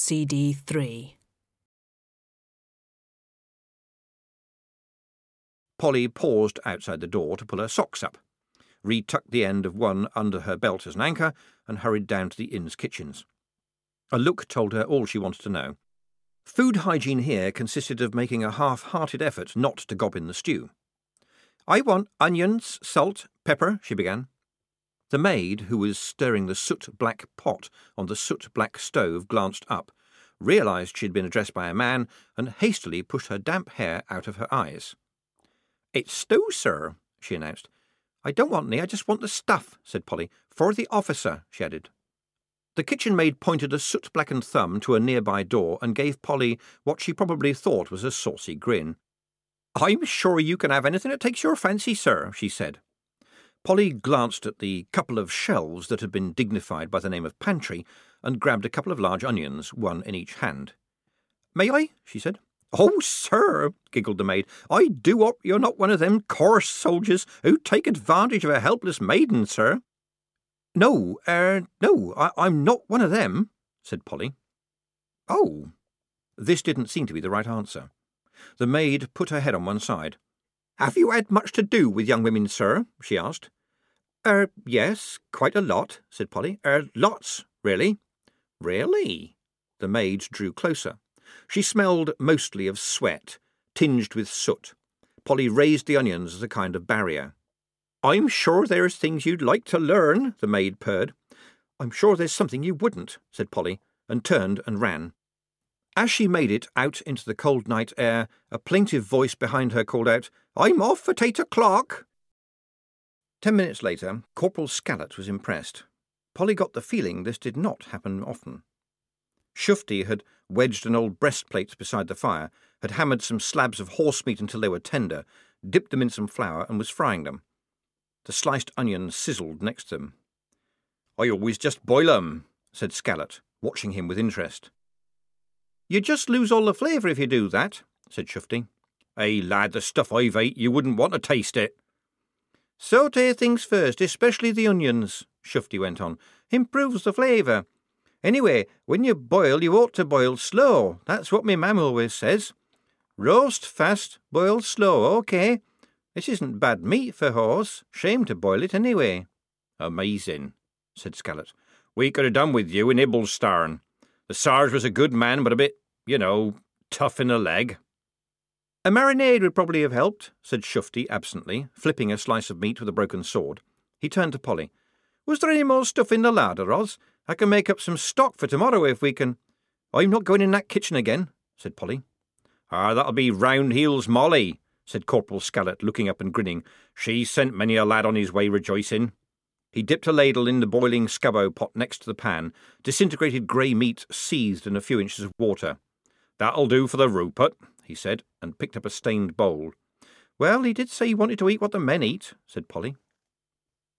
CD 3. Polly paused outside the door to pull her socks up, retucked the end of one under her belt as an anchor, and hurried down to the inn's kitchens. A look told her all she wanted to know. Food hygiene here consisted of making a half hearted effort not to gob in the stew. I want onions, salt, pepper, she began. The maid, who was stirring the soot black pot on the soot black stove, glanced up, realised she had been addressed by a man, and hastily pushed her damp hair out of her eyes. It's stew, sir, she announced. I don't want any, I just want the stuff, said Polly. For the officer, she added. The kitchen maid pointed a soot blackened thumb to a nearby door and gave Polly what she probably thought was a saucy grin. I'm sure you can have anything that takes your fancy, sir, she said. Polly glanced at the couple of shelves that had been dignified by the name of pantry and grabbed a couple of large onions, one in each hand. May I? she said. Oh, sir, giggled the maid, I do hope you're not one of them coarse soldiers who take advantage of a helpless maiden, sir. No, er, no, I, I'm not one of them, said Polly. Oh. This didn't seem to be the right answer. The maid put her head on one side. Have you had much to do with young women, sir? she asked. Er, yes, quite a lot, said Polly. Er, lots, really. Really? The maid drew closer. She smelled mostly of sweat, tinged with soot. Polly raised the onions as a kind of barrier. I'm sure there's things you'd like to learn, the maid purred. I'm sure there's something you wouldn't, said Polly, and turned and ran. As she made it out into the cold night air, a plaintive voice behind her called out, I'm off at eight o'clock. Ten minutes later, Corporal Scallot was impressed. Polly got the feeling this did not happen often. Shufti had wedged an old breastplate beside the fire, had hammered some slabs of horse meat until they were tender, dipped them in some flour, and was frying them. The sliced onions sizzled next to them. I always just boil 'em, said Scallot, watching him with interest. You just lose all the flavour if you do that, said Shufti. Hey, lad, the stuff I've ate, you wouldn't want to taste it. Saute things first, especially the onions, Shufti went on. Improves the flavour. Anyway, when you boil, you ought to boil slow. That's what me mam always says. Roast fast, boil slow, okay. This isn't bad meat for horse. Shame to boil it anyway. Amazing, said Scallot. We could have done with you in Ibblestarn. The Sarge was a good man, but a bit, you know, tough in the leg. A marinade would probably have helped, said Shufti absently, flipping a slice of meat with a broken sword. He turned to Polly. Was there any more stuff in the larder, Oz? I can make up some stock for tomorrow if we can. I'm not going in that kitchen again, said Polly. Ah, that'll be Roundheel's Molly, said Corporal Scallot, looking up and grinning. She sent many a lad on his way rejoicing. He dipped a ladle in the boiling scubbo pot next to the pan. Disintegrated grey meat seethed in a few inches of water. That'll do for the Rupert, he said, and picked up a stained bowl. Well, he did say he wanted to eat what the men eat, said Polly.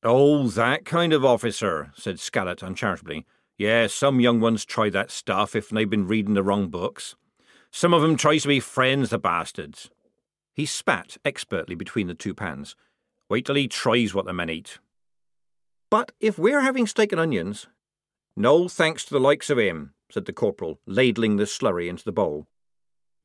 Oh, that kind of officer, said Scallot uncharitably. Yeah, some young ones try that stuff if they've been reading the wrong books. Some of 'em tries to be friends, the bastards. He spat expertly between the two pans. Wait till he tries what the men eat. But if we're having steak and onions. No thanks to the likes of him, said the corporal, ladling the slurry into the bowl.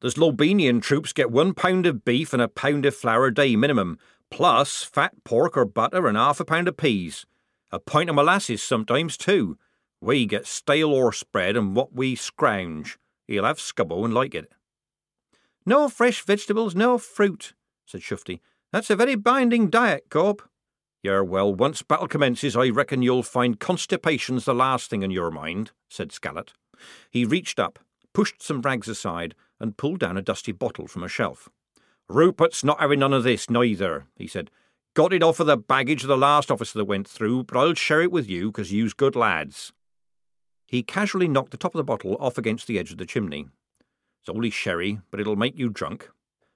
There's Zlobenian troops get one pound of beef and a pound of flour a day minimum, plus fat pork or butter and half a pound of peas. A pint of molasses sometimes, too. We get stale horse bread and what we scrounge. He'll have scubbo and like it. No fresh vegetables, no fruit, said Shufti. That's a very binding diet, Corp. Yeah, well, once battle commences, I reckon you'll find constipation's the last thing in your mind, said Scallot. He reached up, pushed some rags aside, and pulled down a dusty bottle from a shelf. Rupert's not having none of this, neither, he said. Got it off of the baggage of the last officer that went through, but I'll share it with you, 'cause you's good lads. He casually knocked the top of the bottle off against the edge of the chimney. It's only sherry, but it'll make you drunk.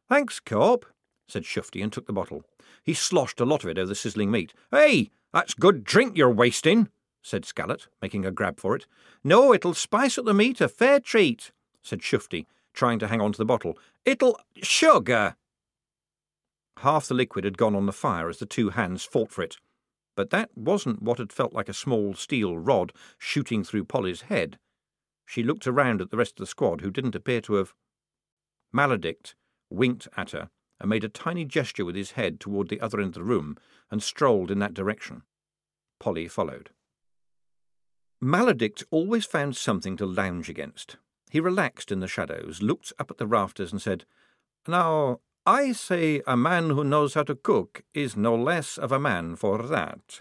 Thanks, Corp, said Shufti and took the bottle. He sloshed a lot of it over the sizzling meat. Hey, that's good drink you're wasting, said Scallot, making a grab for it. No, it'll spice up the meat, a fair treat, said Shufti, trying to hang on to the bottle. It'll. sugar! Half the liquid had gone on the fire as the two hands fought for it, but that wasn't what had felt like a small steel rod shooting through Polly's head. she looked around at the rest of the squad, who didn't appear to have. Maledict winked at her and made a tiny gesture with his head toward the other end of the room and strolled in that direction. Polly followed. Maledict always found something to lounge against. He relaxed in the shadows, looked up at the rafters, and said, Now, I say a man who knows how to cook is no less of a man for that.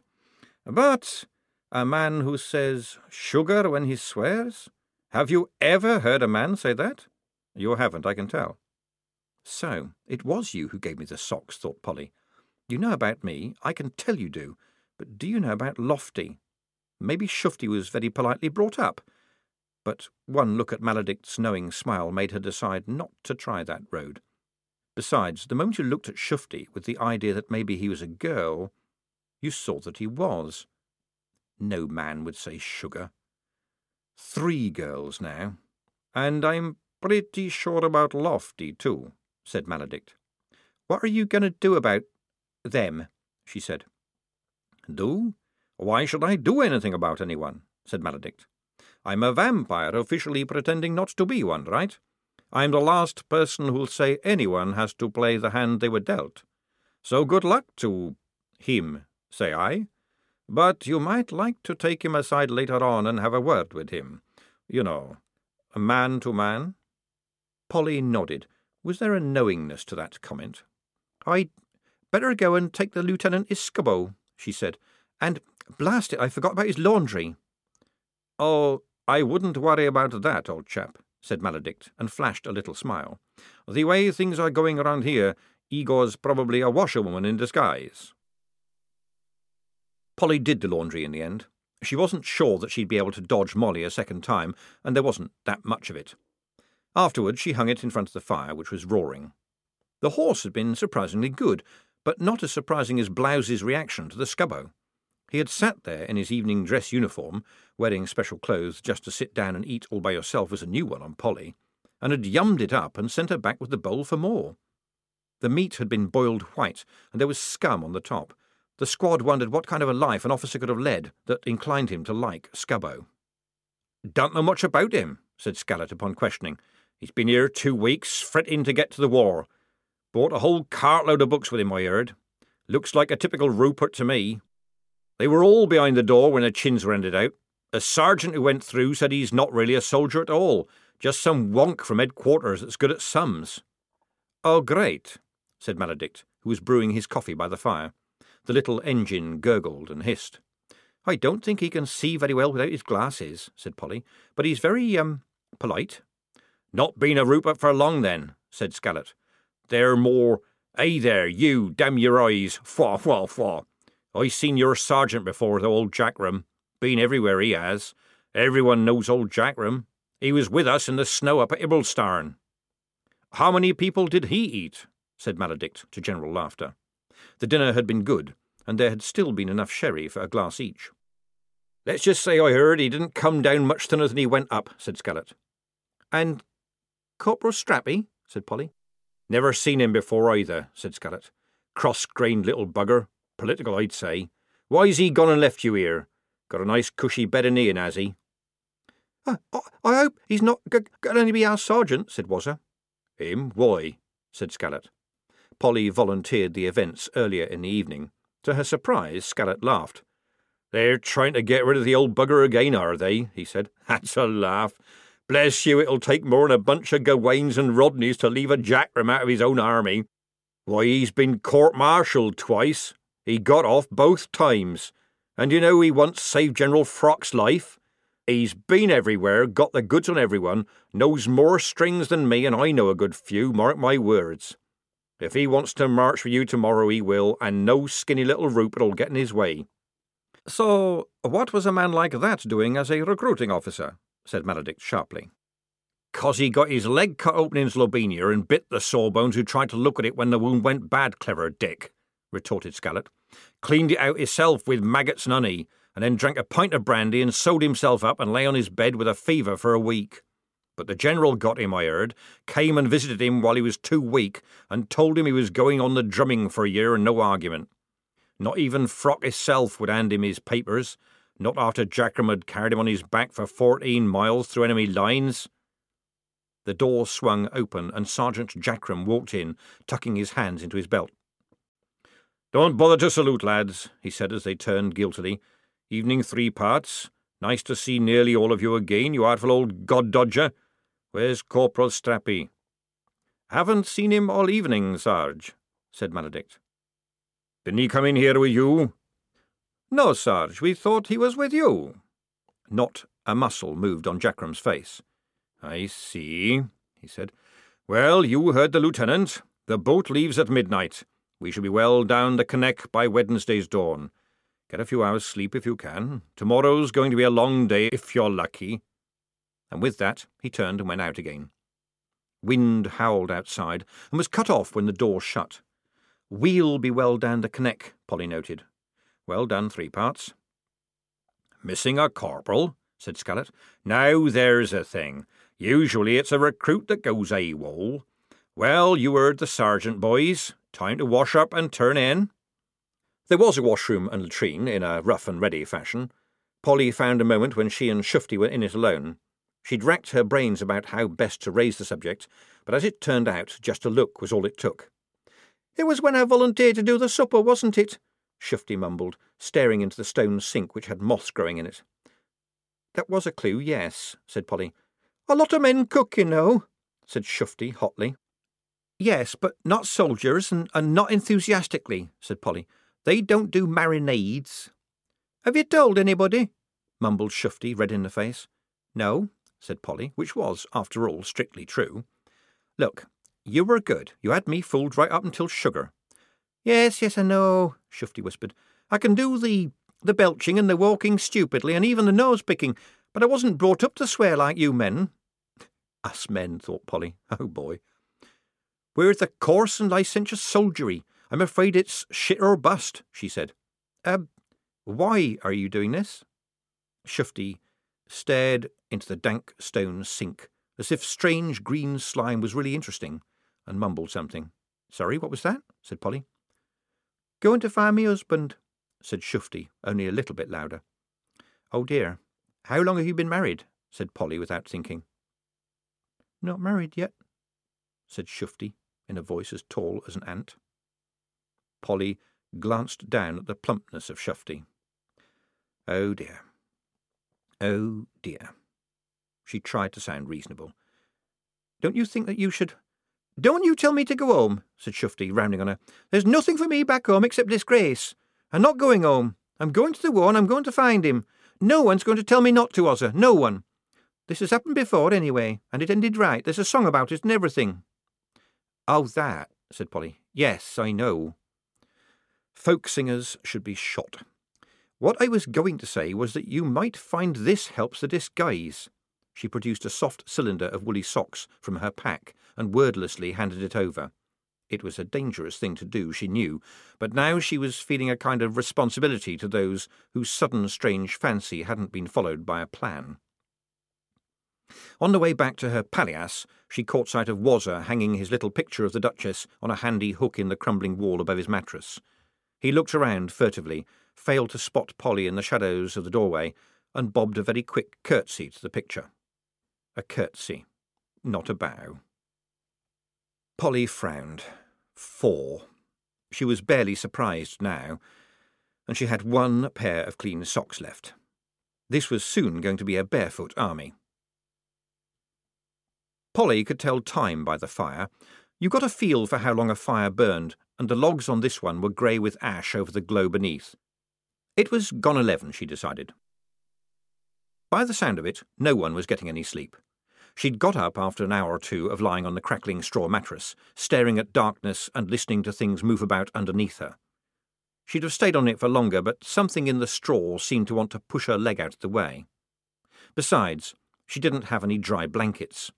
But a man who says sugar when he swears? Have you ever heard a man say that? You haven't, I can tell. So, it was you who gave me the socks, thought Polly. You know about me, I can tell you do, but do you know about Lofty? Maybe Shufti was very politely brought up, but one look at Maledict's knowing smile made her decide not to try that road. Besides, the moment you looked at Shufti with the idea that maybe he was a girl, you saw that he was. No man would say sugar. Three girls now, and I'm pretty sure about Lofty, too said Maledict. What are you going to do about them? she said. Do? Why should I do anything about anyone? said Maledict. I'm a vampire officially pretending not to be one, right? I'm the last person who'll say anyone has to play the hand they were dealt. So good luck to him, say I. But you might like to take him aside later on and have a word with him. You know, man to man. Polly nodded, was there a knowingness to that comment? I'd better go and take the Lieutenant his scubbo, she said. And blast it, I forgot about his laundry. Oh, I wouldn't worry about that, old chap, said Maledict, and flashed a little smile. The way things are going around here, Igor's probably a washerwoman in disguise. Polly did the laundry in the end. She wasn't sure that she'd be able to dodge Molly a second time, and there wasn't that much of it. Afterwards, she hung it in front of the fire, which was roaring. The horse had been surprisingly good, but not as surprising as Blouse's reaction to the scubbo. He had sat there in his evening dress uniform, wearing special clothes just to sit down and eat all by yourself as a new one on Polly, and had yummed it up and sent her back with the bowl for more. The meat had been boiled white, and there was scum on the top. The squad wondered what kind of a life an officer could have led that inclined him to like Scubbo. Don't know much about him, said Scallot upon questioning. He's been here two weeks, fretting to get to the war. Bought a whole cartload of books with him, I heard. Looks like a typical Rupert to me. They were all behind the door when their chins were ended out. A sergeant who went through said he's not really a soldier at all, just some wonk from headquarters that's good at sums. Oh, great, said Maledict, who was brewing his coffee by the fire. The little engine gurgled and hissed. I don't think he can see very well without his glasses, said Polly, but he's very, um, polite. Not been a Rupert for long, then, said Scallot. They're more, Hey there, you, damn your eyes, fwa, fwa, fwa. I seen your sergeant before, the old Jackrum. Been everywhere he has. Everyone knows old Jackrum. He was with us in the snow up at Ibblestarn. How many people did he eat? said Maledict to general laughter. The dinner had been good, and there had still been enough sherry for a glass each. Let's just say I heard he didn't come down much thinner than he went up, said Scallot. And Corporal Strappi? said Polly. Never seen him before either, said Scallot. Cross-grained little bugger. Political, I'd say. Why's he gone and left you here? Got a nice cushy bed in Ian, has he? I, I, I hope he's not g- going to be our sergeant, said Wazzer. Him? Why? said Scallot. Polly volunteered the events earlier in the evening. To her surprise, Scallot laughed. They're trying to get rid of the old bugger again, are they? he said. That's a laugh. Bless you, it'll take more than a bunch of Gawains and Rodneys to leave a Jackrum out of his own army. Why, he's been court-martialed twice. He got off both times. And you know he once saved General Froc's life? He's been everywhere, got the goods on everyone, knows more strings than me, and I know a good few, mark my words. If he wants to march for you tomorrow, he will, and no skinny little Rupert'll get in his way. So, what was a man like that doing as a recruiting officer? said Maledict sharply. Cos he got his leg cut open in Zlobenia and bit the sawbones who tried to look at it when the wound went bad, clever Dick, retorted Scallot. Cleaned it out hisself with maggots and honey, and then drank a pint of brandy and sewed himself up and lay on his bed with a fever for a week. But the General got him, I heard, came and visited him while he was too weak, and told him he was going on the drumming for a year and no argument. Not even Froc hisself would hand him his papers, Not after Jackrum had carried him on his back for fourteen miles through enemy lines. The door swung open, and Sergeant Jackrum walked in, tucking his hands into his belt. Don't bother to salute, lads, he said as they turned guiltily. Evening three parts. Nice to see nearly all of you again, you artful old god dodger. Where's Corporal Strappi? Haven't seen him all evening, Sarge, said Maledict. Didn't he come in here with you? No, Sarge, we thought he was with you. Not a muscle moved on Jackrum's face. I see, he said. Well, you heard the lieutenant. The boat leaves at midnight. We shall be well down the Kneck by Wednesday's dawn. Get a few hours' sleep if you can. Tomorrow's going to be a long day if you're lucky. And with that, he turned and went out again. Wind howled outside and was cut off when the door shut. We'll be well down the Kneck, Polly noted. Well done, three parts. Missing a corporal, said Scarlett. Now there's a thing. Usually it's a recruit that goes AWOL. Well, you heard the sergeant, boys. Time to wash up and turn in. There was a washroom and latrine in a rough and ready fashion. Polly found a moment when she and Shufti were in it alone. She'd racked her brains about how best to raise the subject, but as it turned out, just a look was all it took. It was when I volunteered to do the supper, wasn't it? Shufti mumbled, staring into the stone sink which had moths growing in it. That was a clue, yes, said Polly. A lot of men cook, you know, said Shufti hotly. Yes, but not soldiers, and, and not enthusiastically, said Polly. They don't do marinades. Have you told anybody? mumbled Shufti, red in the face. No, said Polly, which was, after all, strictly true. Look, you were good. You had me fooled right up until sugar. Yes, yes, I know, Shufti whispered. I can do the the belching and the walking stupidly and even the nose picking, but I wasn't brought up to swear like you men. Us men, thought Polly. Oh boy. We're the coarse and licentious soldiery. I'm afraid it's shit or bust, she said. Uh, why are you doing this? Shufti stared into the dank stone sink, as if strange green slime was really interesting, and mumbled something. Sorry, what was that? said Polly. Going to find me husband, said Shufti, only a little bit louder. Oh dear, how long have you been married? said Polly without thinking. Not married yet, said Shufti in a voice as tall as an ant. Polly glanced down at the plumpness of Shufti. Oh dear. Oh dear. She tried to sound reasonable. Don't you think that you should don't you tell me to go home, said Shufti, rounding on her. There's nothing for me back home except disgrace. I'm not going home. I'm going to the war and I'm going to find him. No one's going to tell me not to, Ozzer. No one. This has happened before, anyway, and it ended right. There's a song about it and everything. Oh, that, said Polly. Yes, I know. Folk singers should be shot. What I was going to say was that you might find this helps the disguise. She produced a soft cylinder of woolly socks from her pack and wordlessly handed it over. It was a dangerous thing to do, she knew, but now she was feeling a kind of responsibility to those whose sudden strange fancy hadn't been followed by a plan. On the way back to her palliasse, she caught sight of Wazzer hanging his little picture of the Duchess on a handy hook in the crumbling wall above his mattress. He looked around furtively, failed to spot Polly in the shadows of the doorway, and bobbed a very quick curtsy to the picture. A curtsy, not a bow. Polly frowned. Four. She was barely surprised now, and she had one pair of clean socks left. This was soon going to be a barefoot army. Polly could tell time by the fire. You got a feel for how long a fire burned, and the logs on this one were grey with ash over the glow beneath. It was gone eleven, she decided. By the sound of it, no one was getting any sleep. She'd got up after an hour or two of lying on the crackling straw mattress, staring at darkness and listening to things move about underneath her. She'd have stayed on it for longer, but something in the straw seemed to want to push her leg out of the way. Besides, she didn't have any dry blankets.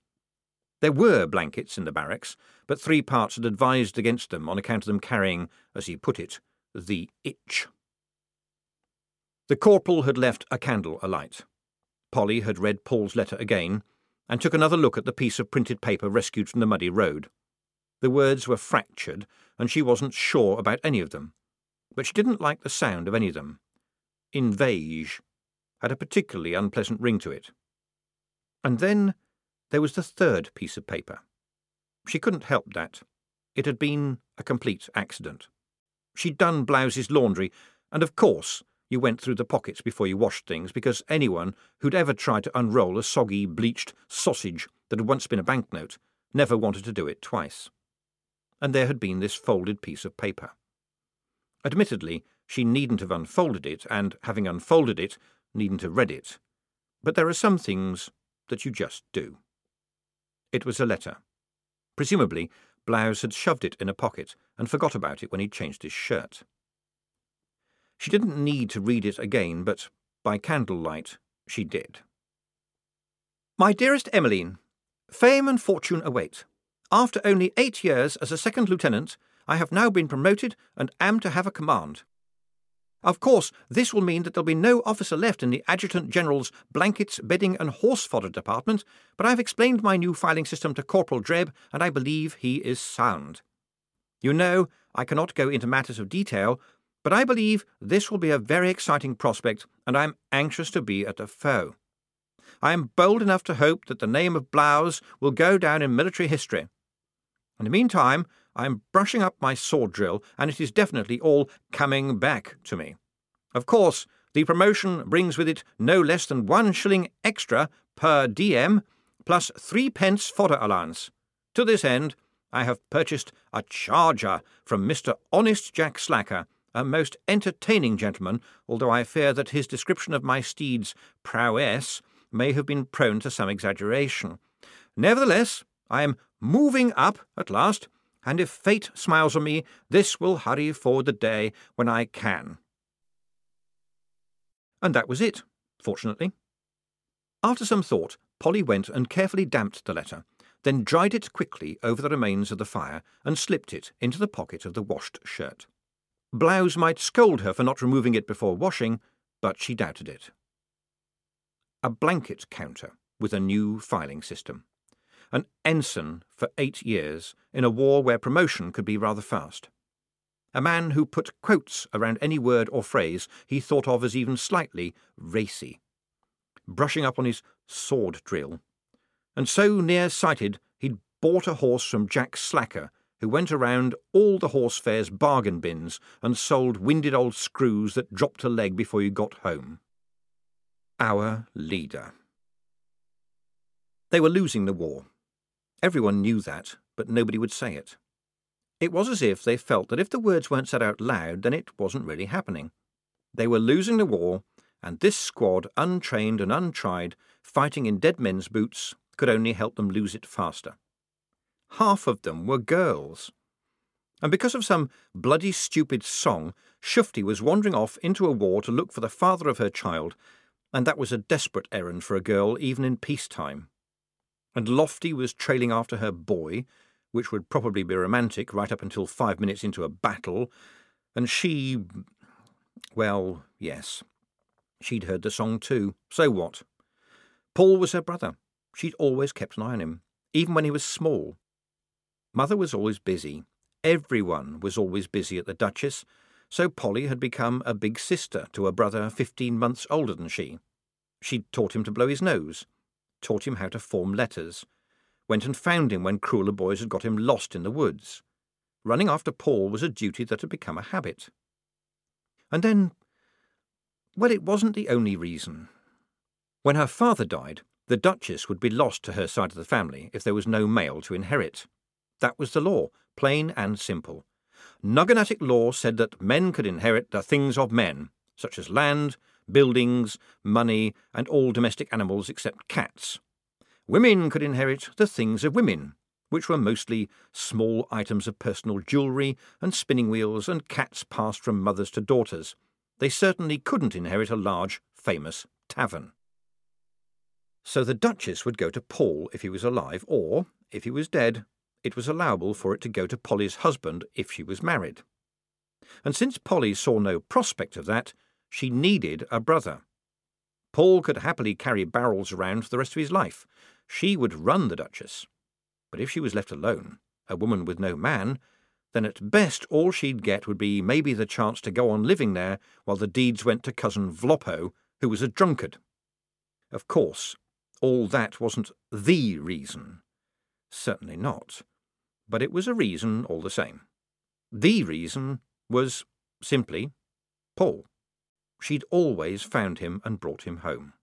There were blankets in the barracks, but three parts had advised against them on account of them carrying, as he put it, the itch. The corporal had left a candle alight. Polly had read Paul's letter again and took another look at the piece of printed paper rescued from the muddy road. The words were fractured, and she wasn't sure about any of them, but she didn't like the sound of any of them. Invage, had a particularly unpleasant ring to it. And then there was the third piece of paper. She couldn't help that. It had been a complete accident. She'd done Blouse's laundry, and of course you went through the pockets before you washed things, because anyone who'd ever tried to unroll a soggy, bleached sausage that had once been a banknote never wanted to do it twice. And there had been this folded piece of paper. Admittedly, she needn't have unfolded it, and having unfolded it, needn't have read it. But there are some things that you just do. It was a letter. Presumably, Blouse had shoved it in a pocket and forgot about it when he'd changed his shirt. She didn't need to read it again, but by candlelight she did. My dearest Emmeline, Fame and fortune await. After only eight years as a second lieutenant, I have now been promoted and am to have a command. Of course, this will mean that there'll be no officer left in the Adjutant General's blankets, bedding, and horse fodder department, but I've explained my new filing system to Corporal Dreb, and I believe he is sound. You know, I cannot go into matters of detail, but I believe this will be a very exciting prospect, and I am anxious to be at the foe. I am bold enough to hope that the name of Blouse will go down in military history. In the meantime, I am brushing up my sword drill, and it is definitely all coming back to me. Of course, the promotion brings with it no less than one shilling extra per diem, plus three pence fodder allowance. To this end, I have purchased a charger from Mr. Honest Jack Slacker, a most entertaining gentleman, although I fear that his description of my steed's prowess may have been prone to some exaggeration. Nevertheless, I am moving up at last, and if fate smiles on me, this will hurry forward the day when I can. And that was it, fortunately. After some thought, Polly went and carefully damped the letter, then dried it quickly over the remains of the fire and slipped it into the pocket of the washed shirt. Blouse might scold her for not removing it before washing, but she doubted it a blanket counter with a new filing system, an ensign for eight years in a war where promotion could be rather fast, a man who put quotes around any word or phrase he thought of as even slightly racy, brushing up on his sword drill, and so near-sighted he'd bought a horse from Jack Slacker, who went around all the horse fairs bargain bins and sold winded old screws that dropped a leg before you got home our leader. They were losing the war. Everyone knew that, but nobody would say it. It was as if they felt that if the words weren't said out loud, then it wasn't really happening. They were losing the war, and this squad, untrained and untried, fighting in dead men's boots, could only help them lose it faster. Half of them were girls. And because of some bloody stupid song, Shufti was wandering off into a war to look for the father of her child and that was a desperate errand for a girl even in peacetime. And Lofty was trailing after her boy, which would probably be romantic right up until five minutes into a battle, and she. Well, yes. She'd heard the song too. So what? Paul was her brother. She'd always kept an eye on him, even when he was small. Mother was always busy. Everyone was always busy at the Duchess, so Polly had become a big sister to a brother fifteen months older than she. She'd taught him to blow his nose, taught him how to form letters, went and found him when crueler boys had got him lost in the woods. Running after Paul was a duty that had become a habit. And then, well, it wasn't the only reason. When her father died, the Duchess would be lost to her side of the family if there was no male to inherit. That was the law, plain and simple. Nugganatic law said that men could inherit the things of men, such as land, buildings, money, and all domestic animals except cats. Women could inherit the things of women, which were mostly small items of personal jewellery and spinning wheels and cats passed from mothers to daughters. They certainly couldn't inherit a large, famous tavern. So the Duchess would go to Paul if he was alive, or, if he was dead, it was allowable for it to go to Polly's husband if she was married. And since Polly saw no prospect of that, she needed a brother. Paul could happily carry barrels around for the rest of his life. She would run the Duchess. But if she was left alone, a woman with no man, then at best all she'd get would be maybe the chance to go on living there while the deeds went to cousin Vloppo, who was a drunkard. Of course, all that wasn't the reason. Certainly not. But it was a reason all the same. The reason was simply Paul. She'd always found him and brought him home.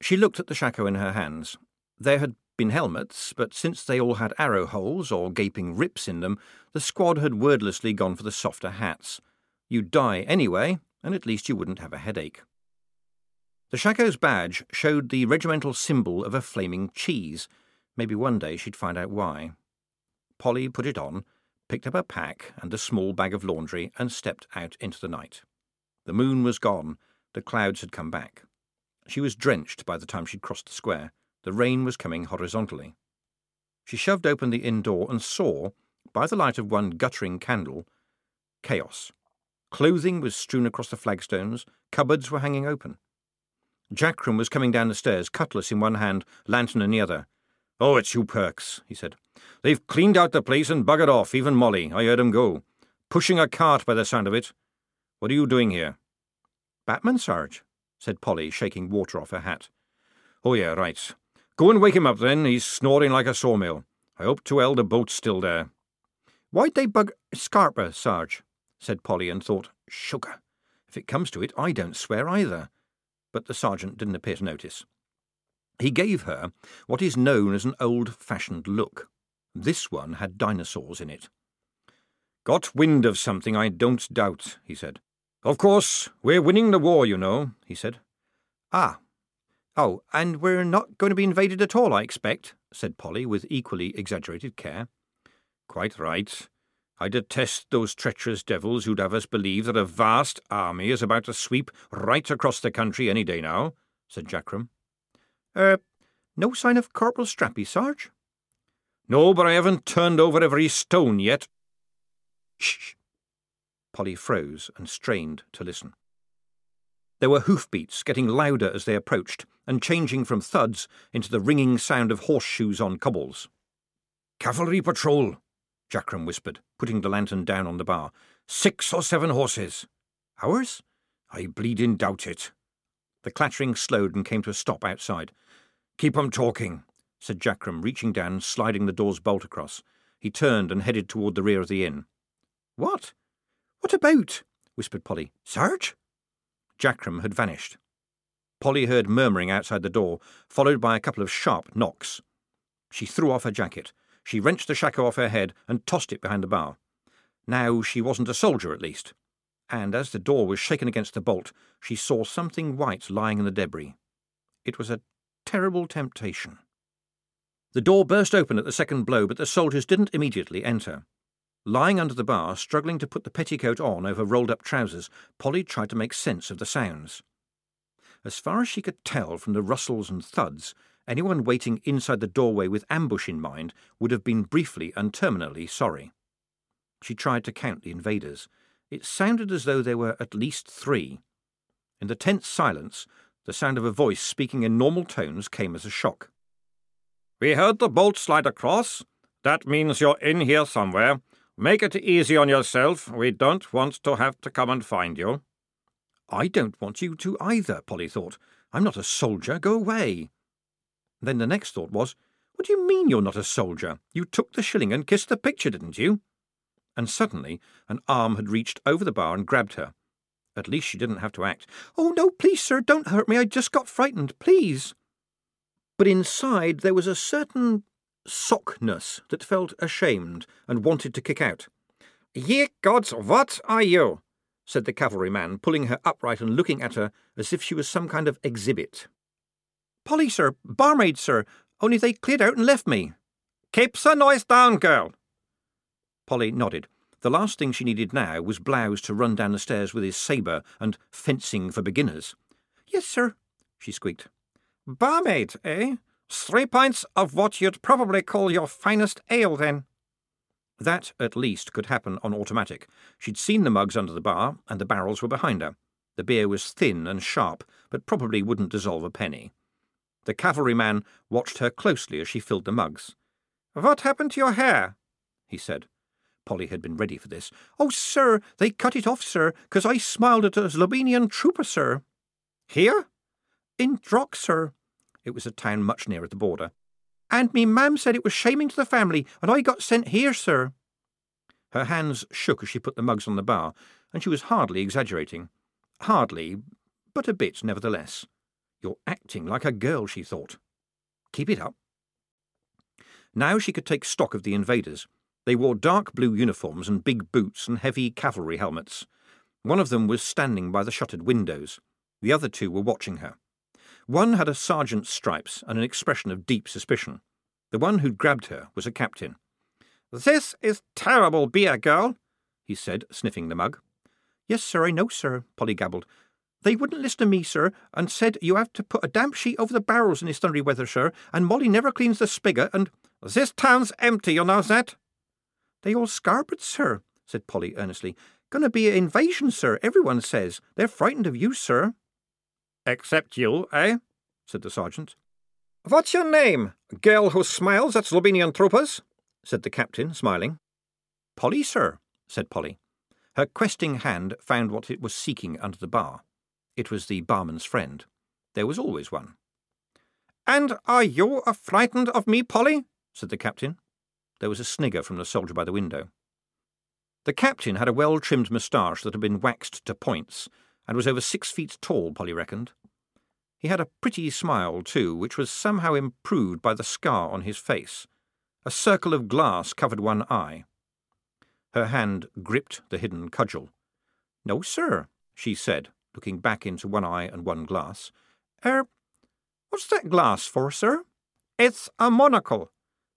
She looked at the shako in her hands. There had been helmets, but since they all had arrow holes or gaping rips in them, the squad had wordlessly gone for the softer hats. You'd die anyway, and at least you wouldn't have a headache. The shako's badge showed the regimental symbol of a flaming cheese. Maybe one day she'd find out why. Polly put it on, picked up a pack and a small bag of laundry, and stepped out into the night. The moon was gone, the clouds had come back. She was drenched by the time she'd crossed the square. The rain was coming horizontally. She shoved open the inn door and saw, by the light of one guttering candle, chaos. Clothing was strewn across the flagstones, cupboards were hanging open. Jackrum was coming down the stairs, cutlass in one hand, lantern in the other. Oh, it's you Perks, he said. They've cleaned out the place and buggered off, even Molly. I heard 'em go. Pushing a cart by the sound of it. What are you doing here? Batman, Sarge, said Polly, shaking water off her hat. Oh, yeah, right. Go and wake him up then. He's snoring like a sawmill. I hope to hell the boat's still there. Why'd they bug Scarpa, Sarge? said Polly, and thought, Sugar. If it comes to it, I don't swear either. But the sergeant didn't appear to notice. He gave her what is known as an old-fashioned look. This one had dinosaurs in it. Got wind of something, I don't doubt, he said. Of course, we're winning the war, you know, he said. Ah. Oh, and we're not going to be invaded at all, I expect, said Polly with equally exaggerated care. Quite right. I detest those treacherous devils who'd have us believe that a vast army is about to sweep right across the country any day now, said Jackrum. Er, no sign of Corporal Strappi, Sarge? No, but I haven't turned over every stone yet. Shh! Polly froze and strained to listen. There were hoofbeats getting louder as they approached, and changing from thuds into the ringing sound of horseshoes on cobbles. Cavalry patrol, Jackrum whispered, putting the lantern down on the bar. Six or seven horses. Ours? I bleeding doubt it. The clattering slowed and came to a stop outside. Keep 'em talking, said Jackrum, reaching down and sliding the door's bolt across. He turned and headed toward the rear of the inn. What? What about? whispered Polly. Sarge? Jackrum had vanished. Polly heard murmuring outside the door, followed by a couple of sharp knocks. She threw off her jacket. She wrenched the shako off her head and tossed it behind the bar. Now she wasn't a soldier, at least. And as the door was shaken against the bolt, she saw something white lying in the debris. It was a terrible temptation. The door burst open at the second blow, but the soldiers didn't immediately enter. Lying under the bar, struggling to put the petticoat on over rolled up trousers, Polly tried to make sense of the sounds. As far as she could tell from the rustles and thuds, anyone waiting inside the doorway with ambush in mind would have been briefly and terminally sorry. She tried to count the invaders. It sounded as though there were at least three. In the tense silence, the sound of a voice speaking in normal tones came as a shock. We heard the bolt slide across. That means you're in here somewhere. Make it easy on yourself. We don't want to have to come and find you. I don't want you to either, Polly thought. I'm not a soldier. Go away. Then the next thought was, What do you mean you're not a soldier? You took the shilling and kissed the picture, didn't you? And suddenly an arm had reached over the bar and grabbed her. At least she didn't have to act. Oh, no, please, sir, don't hurt me. I just got frightened, please. But inside there was a certain sockness that felt ashamed and wanted to kick out. Ye gods, what are you? said the cavalryman, pulling her upright and looking at her as if she was some kind of exhibit. Polly, sir, barmaid, sir, only they cleared out and left me. Keep the noise down, girl. Polly nodded. The last thing she needed now was Blouse to run down the stairs with his sabre and fencing for beginners. Yes, sir, she squeaked. Barmaid, eh? Three pints of what you'd probably call your finest ale, then. That, at least, could happen on automatic. She'd seen the mugs under the bar, and the barrels were behind her. The beer was thin and sharp, but probably wouldn't dissolve a penny. The cavalryman watched her closely as she filled the mugs. What happened to your hair? he said. Polly had been ready for this. Oh, sir, they cut it off, sir, 'cause I smiled at a Zlobenian trooper, sir. Here? In Drock, sir. It was a town much nearer the border. And me mam said it was shaming to the family, and I got sent here, sir. Her hands shook as she put the mugs on the bar, and she was hardly exaggerating. Hardly, but a bit nevertheless. You're acting like a girl, she thought. Keep it up. Now she could take stock of the invaders. They wore dark blue uniforms and big boots and heavy cavalry helmets. One of them was standing by the shuttered windows. The other two were watching her. One had a sergeant's stripes and an expression of deep suspicion. The one who'd grabbed her was a captain. This is terrible beer, girl, he said, sniffing the mug. Yes, sir, I know, sir, Polly gabbled. They wouldn't listen to me, sir, and said you have to put a damp sheet over the barrels in this thundery weather, sir, and Molly never cleans the spigot, and this town's empty, you know that? They all scarpered, sir, said Polly earnestly. Gonna be an invasion, sir, everyone says. They're frightened of you, sir. Except you, eh? said the sergeant. What's your name, girl who smiles at Zlobenian troopers? said the captain, smiling. Polly, sir, said Polly. Her questing hand found what it was seeking under the bar. It was the barman's friend. There was always one. And are you frightened of me, Polly? said the captain. There was a snigger from the soldier by the window. The captain had a well trimmed moustache that had been waxed to points, and was over six feet tall, Polly reckoned. He had a pretty smile, too, which was somehow improved by the scar on his face. A circle of glass covered one eye. Her hand gripped the hidden cudgel. No, sir, she said, looking back into one eye and one glass. Er, what's that glass for, sir? It's a monocle,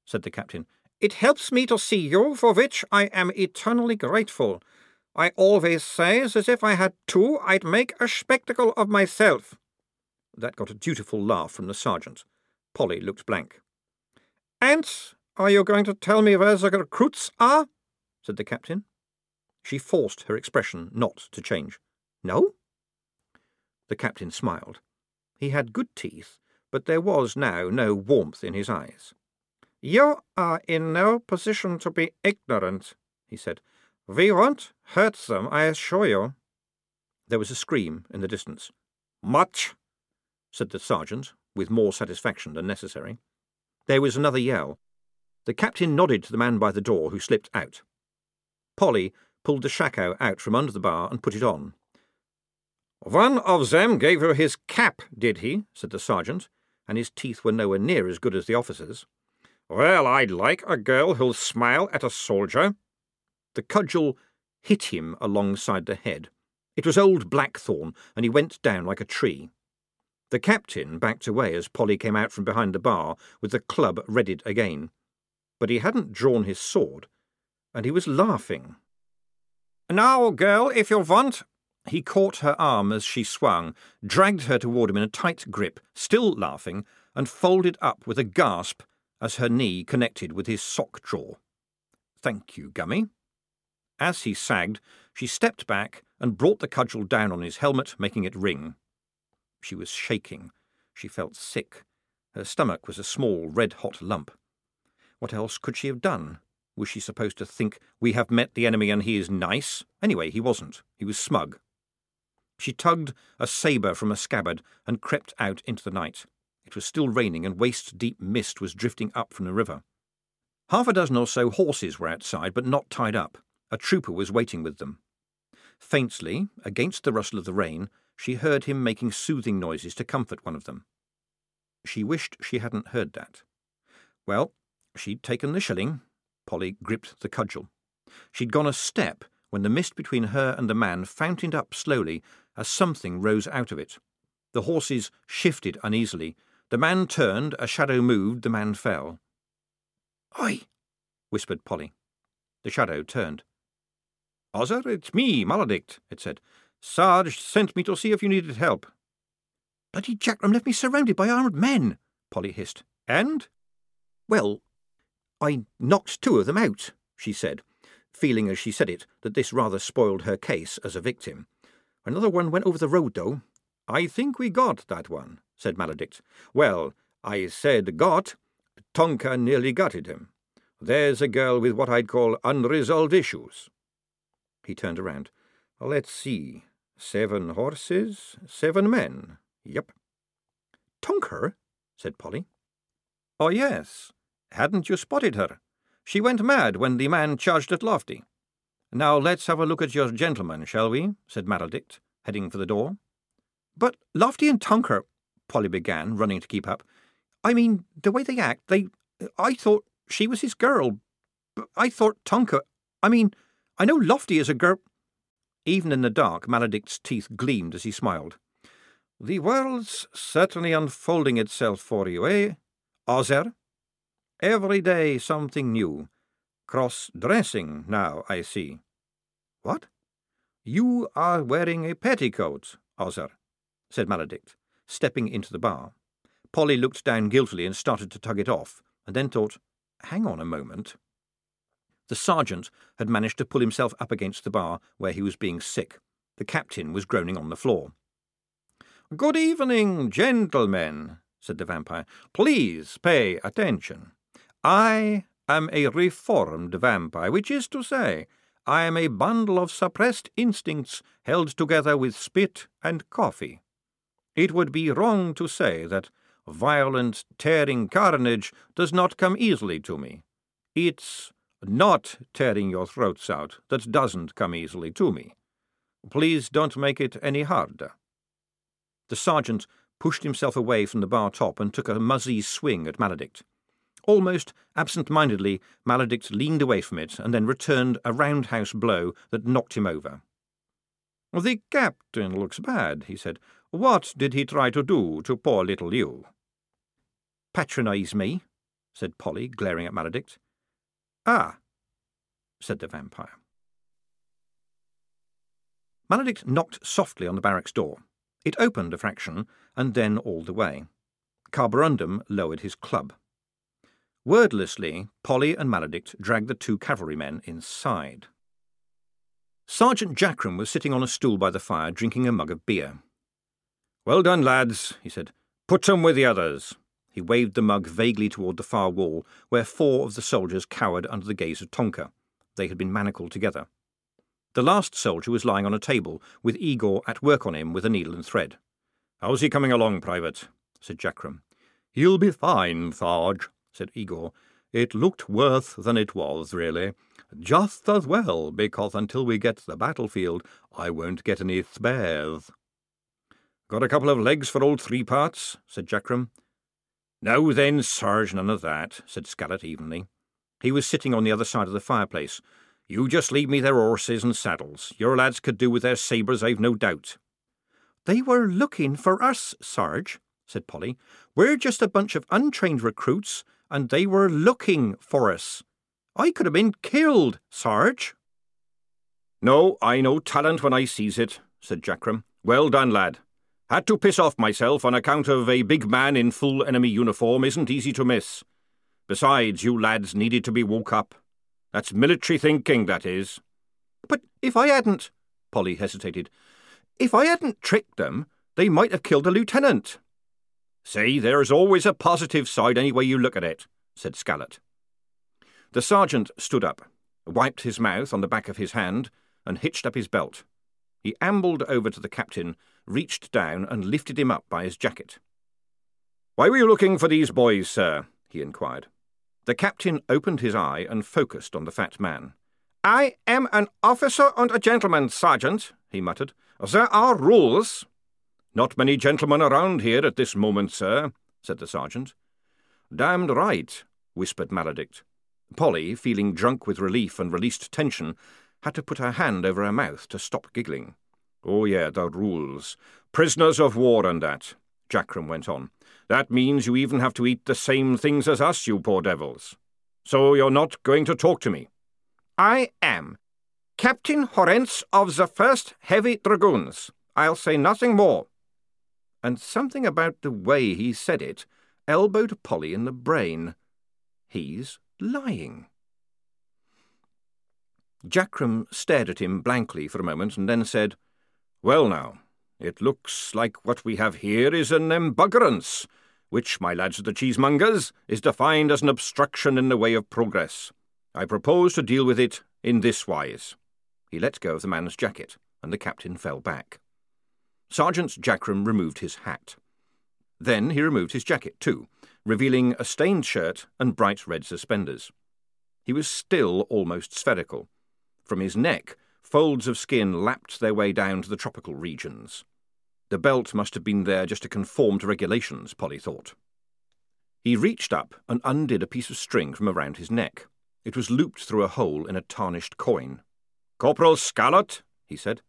said the captain. It helps me to see you, for which I am eternally grateful. I always say, as if I had two, I'd make a spectacle of myself. That got a dutiful laugh from the sergeant. Polly looked blank. And are you going to tell me where the recruits are? said the captain. She forced her expression not to change. No? The captain smiled. He had good teeth, but there was now no warmth in his eyes. You are in no position to be ignorant, he said. We won't hurt them, I assure you. There was a scream in the distance. Much, said the sergeant, with more satisfaction than necessary. There was another yell. The captain nodded to the man by the door, who slipped out. Polly pulled the shako out from under the bar and put it on. One of them gave her his cap, did he? said the sergeant, and his teeth were nowhere near as good as the officer's. Well, I'd like a girl who'll smile at a soldier. The cudgel hit him alongside the head. It was old Blackthorn, and he went down like a tree. The captain backed away as Polly came out from behind the bar with the club readied again. But he hadn't drawn his sword, and he was laughing. Now, girl, if you want. He caught her arm as she swung, dragged her toward him in a tight grip, still laughing, and folded up with a gasp as her knee connected with his sock drawer. Thank you, Gummy. As he sagged, she stepped back and brought the cudgel down on his helmet, making it ring. She was shaking. She felt sick. Her stomach was a small, red hot lump. What else could she have done? Was she supposed to think, we have met the enemy and he is nice? Anyway, he wasn't. He was smug. She tugged a sabre from a scabbard and crept out into the night. It was still raining and waist deep mist was drifting up from the river. Half a dozen or so horses were outside, but not tied up. A trooper was waiting with them. Faintly, against the rustle of the rain, she heard him making soothing noises to comfort one of them. She wished she hadn't heard that. Well, she'd taken the shilling. Polly gripped the cudgel. She'd gone a step when the mist between her and the man fountained up slowly as something rose out of it. The horses shifted uneasily. The man turned, a shadow moved, the man fell. Oi! whispered Polly. The shadow turned. Ozzer, it's me, Maledict, it said. Sarge sent me to see if you needed help. Bloody Jackrum left me surrounded by armed men, Polly hissed. And? Well, I knocked two of them out, she said, feeling as she said it that this rather spoiled her case as a victim. Another one went over the road, though. I think we got that one, said Maledict. Well, I said got. Tonker nearly gutted him. There's a girl with what I'd call unresolved issues. He turned around. Let's see. Seven horses, seven men. Yep. Tonker? said Polly. Oh, yes. Hadn't you spotted her? She went mad when the man charged at Lofty. Now let's have a look at your gentleman, shall we? said Maledict, heading for the door. But Lofty and Tonker, Polly began, running to keep up. I mean, the way they act, they. I thought she was his girl. I thought Tonker. I mean, I know Lofty is a girl. Even in the dark, Maledict's teeth gleamed as he smiled. The world's certainly unfolding itself for you, eh, Ozzer? Every day something new. Cross-dressing now, I see. What? You are wearing a petticoat, Ozzer, said Maledict, stepping into the bar. Polly looked down guiltily and started to tug it off, and then thought, hang on a moment. The sergeant had managed to pull himself up against the bar where he was being sick. The captain was groaning on the floor. Good evening, gentlemen, said the vampire. Please pay attention. I am a reformed vampire, which is to say, I am a bundle of suppressed instincts held together with spit and coffee. It would be wrong to say that violent, tearing carnage does not come easily to me. It's not tearing your throats out that doesn't come easily to me. Please don't make it any harder. The sergeant pushed himself away from the bar top and took a muzzy swing at Maledict. Almost absent-mindedly, Maledict leaned away from it and then returned a roundhouse blow that knocked him over. The captain looks bad, he said. What did he try to do to poor little you? Patronise me, said Polly, glaring at Maledict. Ah, said the vampire. Maledict knocked softly on the barracks door. It opened a fraction, and then all the way. Carborundum lowered his club. Wordlessly, Polly and Maledict dragged the two cavalrymen inside. Sergeant Jackrum was sitting on a stool by the fire, drinking a mug of beer. Well done, lads, he said. Put 'em with the others. He waved the mug vaguely toward the far wall, where four of the soldiers cowered under the gaze of Tonker. They had been manacled together. The last soldier was lying on a table, with Igor at work on him with a needle and thread. How's he coming along, Private? said Jackrum. He'll be fine, Sarge, said Igor. It looked worse than it was, really. Just as well, because until we get to the battlefield, I won't get any spares. Got a couple of legs for old three parts, said Jackrum. Now then, Sarge, none of that, said Scallot evenly. He was sitting on the other side of the fireplace, you just leave me their horses and saddles. Your lads could do with their sabres, I've no doubt. They were looking for us, Sarge, said Polly. We're just a bunch of untrained recruits, and they were looking for us. I could have been killed, Sarge. No, I know talent when I sees it, said Jackrum. Well done, lad. Had to piss off myself on account of a big man in full enemy uniform isn't easy to miss. Besides, you lads needed to be woke up. That's military thinking, that is. But if I hadn't... Polly hesitated. If I hadn't tricked them, they might have killed the lieutenant. See, there's always a positive side any way you look at it, said Scallot. The sergeant stood up, wiped his mouth on the back of his hand, and hitched up his belt. He ambled over to the captain, reached down, and lifted him up by his jacket. Why were you looking for these boys, sir? he inquired. The captain opened his eye and focused on the fat man. I am an officer and a gentleman, Sergeant, he muttered. There are rules. Not many gentlemen around here at this moment, sir, said the sergeant. Damned right, whispered Maledict. Polly, feeling drunk with relief and released tension, had to put her hand over her mouth to stop giggling. Oh, yeah, the rules. Prisoners of war and that, Jackrum went on. That means you even have to eat the same things as us, you poor devils. So you're not going to talk to me? I am. Captain Horentz of the 1st Heavy Dragoons. I'll say nothing more. And something about the way he said it elbowed Polly in the brain. He's lying. Jackrum stared at him blankly for a moment and then said, Well, now, it looks like what we have here is an embuggerance which, my lads of the cheesemongers, is defined as an obstruction in the way of progress. I propose to deal with it in this wise. He let go of the man's jacket, and the captain fell back. Sergeant Jackrum removed his hat. Then he removed his jacket too, revealing a stained shirt and bright red suspenders. He was still almost spherical. From his neck, folds of skin lapped their way down to the tropical regions. The belt must have been there just to conform to regulations, Polly thought. He reached up and undid a piece of string from around his neck. It was looped through a hole in a tarnished coin. Corporal Scallot, he said.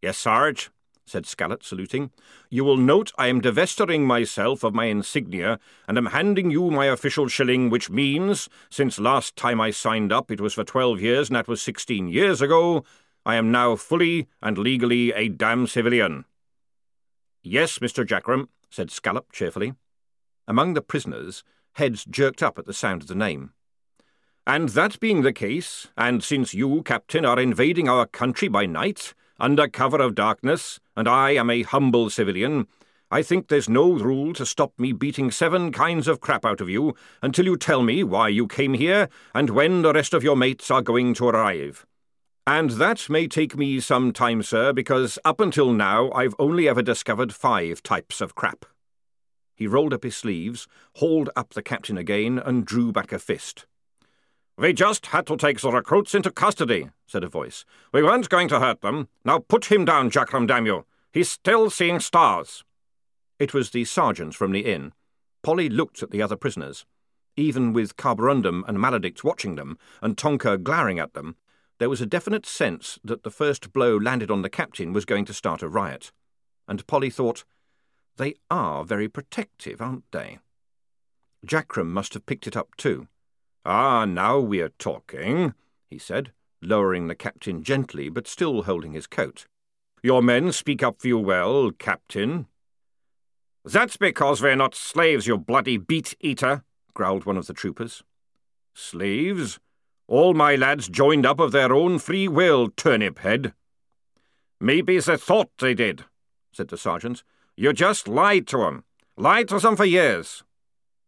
Yes, Sarge, said Scallot, saluting. You will note I am divesting myself of my insignia, and am handing you my official shilling, which means, since last time I signed up it was for twelve years, and that was sixteen years ago, I am now fully and legally a damn civilian. Yes, Mr. Jackrum, said Scallot cheerfully. Among the prisoners, heads jerked up at the sound of the name. And that being the case, and since you, Captain, are invading our country by night, under cover of darkness, and I am a humble civilian, I think there's no rule to stop me beating seven kinds of crap out of you until you tell me why you came here and when the rest of your mates are going to arrive. And that may take me some time, sir, because up until now I've only ever discovered five types of crap. He rolled up his sleeves, hauled up the captain again, and drew back a fist. We just had to take the recruits into custody, said a voice. We weren't going to hurt them. Now put him down, Jackrum, damn you. He's still seeing stars. It was the sergeant from the inn. Polly looked at the other prisoners. Even with Carborundum and Maledict watching them, and Tonker glaring at them, there was a definite sense that the first blow landed on the captain was going to start a riot. And Polly thought, they are very protective, aren't they? Jackrum must have picked it up too. Ah, now we are talking, he said, lowering the captain gently, but still holding his coat. Your men speak up for you well, Captain. That's because we're not slaves, you bloody beet-eater, growled one of the troopers. Slaves? All my lads joined up of their own free will, turnip head. Maybe they thought they did, said the sergeant. You just lied to 'em. Lied to them for years.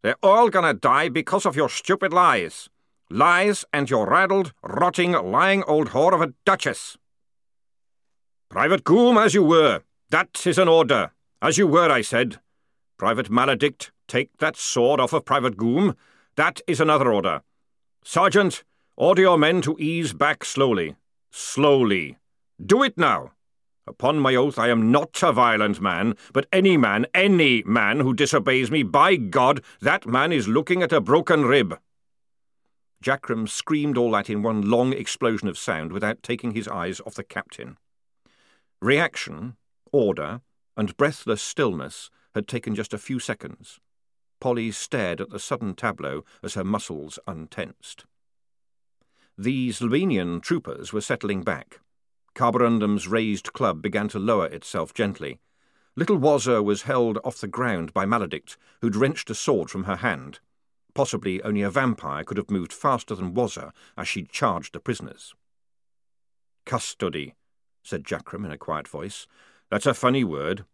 They're all gonna die because of your stupid lies. Lies and your raddled, rotting, lying old whore of a duchess. Private Goom, as you were. That is an order. As you were, I said. Private Maledict, take that sword off of Private Goom. That is another order. Sergeant, order your men to ease back slowly. Slowly. Do it now. Upon my oath, I am not a violent man, but any man, any man who disobeys me, by God, that man is looking at a broken rib. Jackrum screamed all that in one long explosion of sound without taking his eyes off the captain. Reaction, order, and breathless stillness had taken just a few seconds. Polly stared at the sudden tableau as her muscles untensed. The Zlobenian troopers were settling back. Carborundum's raised club began to lower itself gently. Little Wazzer was held off the ground by Maledict, who'd wrenched a sword from her hand. Possibly only a vampire could have moved faster than Wazzer as she'd charged the prisoners. Custody, said Jackrum in a quiet voice. That's a funny word.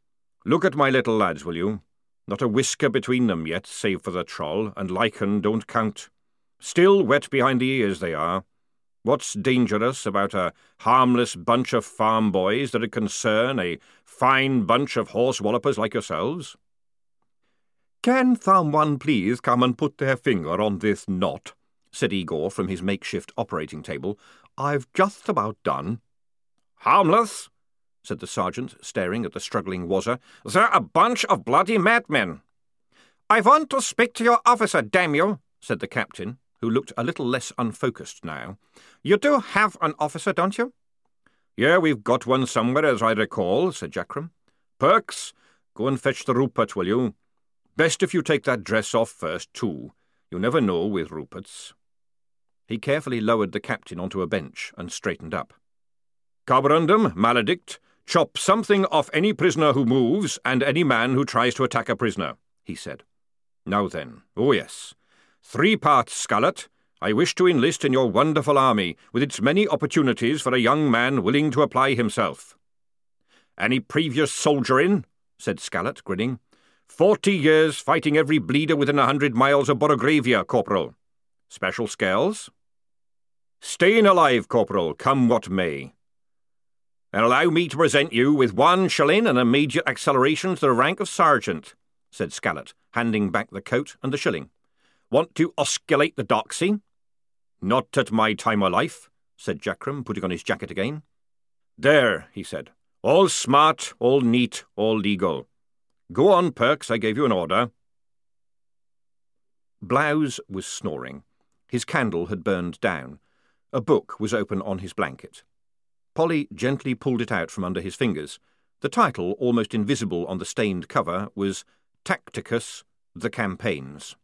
Look at my little lads, will you? Not a whisker between them yet, save for the troll, and lichen don't count. Still wet behind the ears they are. What's dangerous about a harmless bunch of farm boys that'd concern a fine bunch of horse wallopers like yourselves? Can someone please come and put their finger on this knot? said Igor from his makeshift operating table. I've just about done. Harmless? said the sergeant, staring at the struggling Wazzer. They're a bunch of bloody madmen. I want to speak to your officer, damn you, said the captain, who looked a little less unfocused now. You do have an officer, don't you? Yeah, we've got one somewhere, as I recall, said Jackrum. Perks, go and fetch the Rupert, will you? Best if you take that dress off first, too. You never know with Ruperts. He carefully lowered the captain onto a bench and straightened up. Carborundum, Maledict, chop something off any prisoner who moves and any man who tries to attack a prisoner, he said. Now then, oh yes, three parts, Scallot, I wish to enlist in your wonderful army, with its many opportunities for a young man willing to apply himself. Any previous soldier in? said Scallot, grinning. Forty years fighting every bleeder within a hundred miles of Borogravia, Corporal. Special scales? Staying alive, Corporal, come what may. and allow me to present you with one shilling and immediate acceleration to the rank of sergeant, said Scallot, handing back the coat and the shilling. Want to osculate the dark doxy? Not at my time of life, said Jackrum, putting on his jacket again. There, he said. All smart, all neat, all legal. Go on, Perks, I gave you an order. Blouse was snoring. His candle had burned down. A book was open on his blanket. Polly gently pulled it out from under his fingers. The title, almost invisible on the stained cover, was Tacticus, The Campaigns.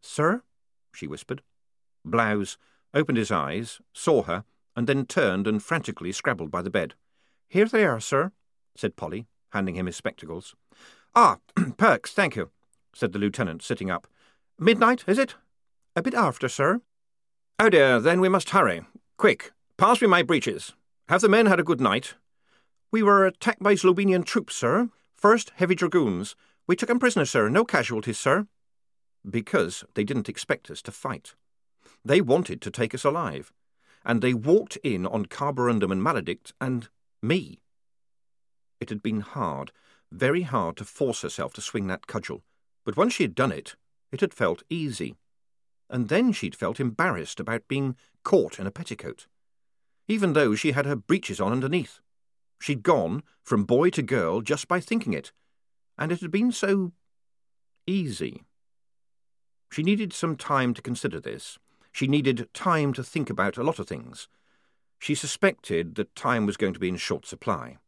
Sir? she whispered. Blouse opened his eyes, saw her, and then turned and frantically scrabbled by the bed. Here they are, sir, said Polly, handing him his spectacles. Ah, Perks, thank you, said the lieutenant, sitting up. Midnight, is it? A bit after, sir. Oh dear, then we must hurry. Quick, pass me my breeches. Have the men had a good night? We were attacked by Zlobenian troops, sir. First, heavy dragoons. We took 'em prisoner, sir. No casualties, sir. Because they didn't expect us to fight. They wanted to take us alive. And they walked in on Carborundum and Maledict and me. It had been hard, very hard to force herself to swing that cudgel, but once she had done it, it had felt easy. And then she'd felt embarrassed about being caught in a petticoat, even though she had her breeches on underneath. She'd gone from boy to girl just by thinking it, and it had been so easy. She needed some time to consider this. She needed time to think about a lot of things. She suspected that time was going to be in short supply.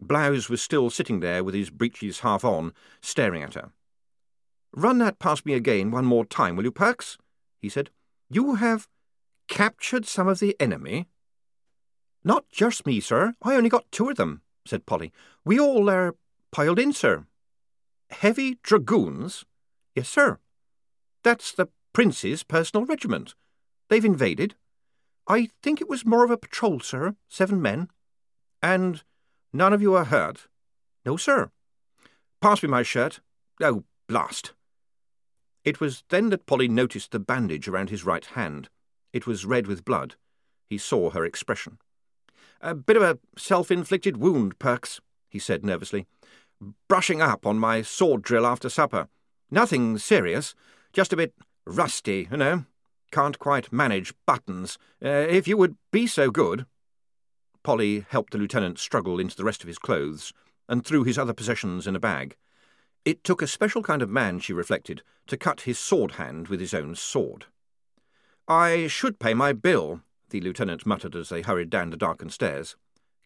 Blouse was still sitting there with his breeches half on, staring at her. Run that past me again one more time, will you, Perks? he said. You have captured some of the enemy? Not just me, sir. I only got two of them, said Polly. We all are piled in, sir. Heavy dragoons? Yes, sir. That's the Prince's personal regiment. They've invaded. I think it was more of a patrol, sir. Seven men. And none of you are hurt? No, sir. Pass me my shirt. Oh, blast. It was then that Polly noticed the bandage around his right hand. It was red with blood. He saw her expression. A bit of a self-inflicted wound, Perks, he said nervously. Brushing up on my sword drill after supper. Nothing serious, just a bit rusty, you know. Can't quite manage buttons. Uh, if you would be so good. Polly helped the lieutenant struggle into the rest of his clothes and threw his other possessions in a bag. It took a special kind of man, she reflected, to cut his sword hand with his own sword. I should pay my bill, the lieutenant muttered as they hurried down the darkened stairs.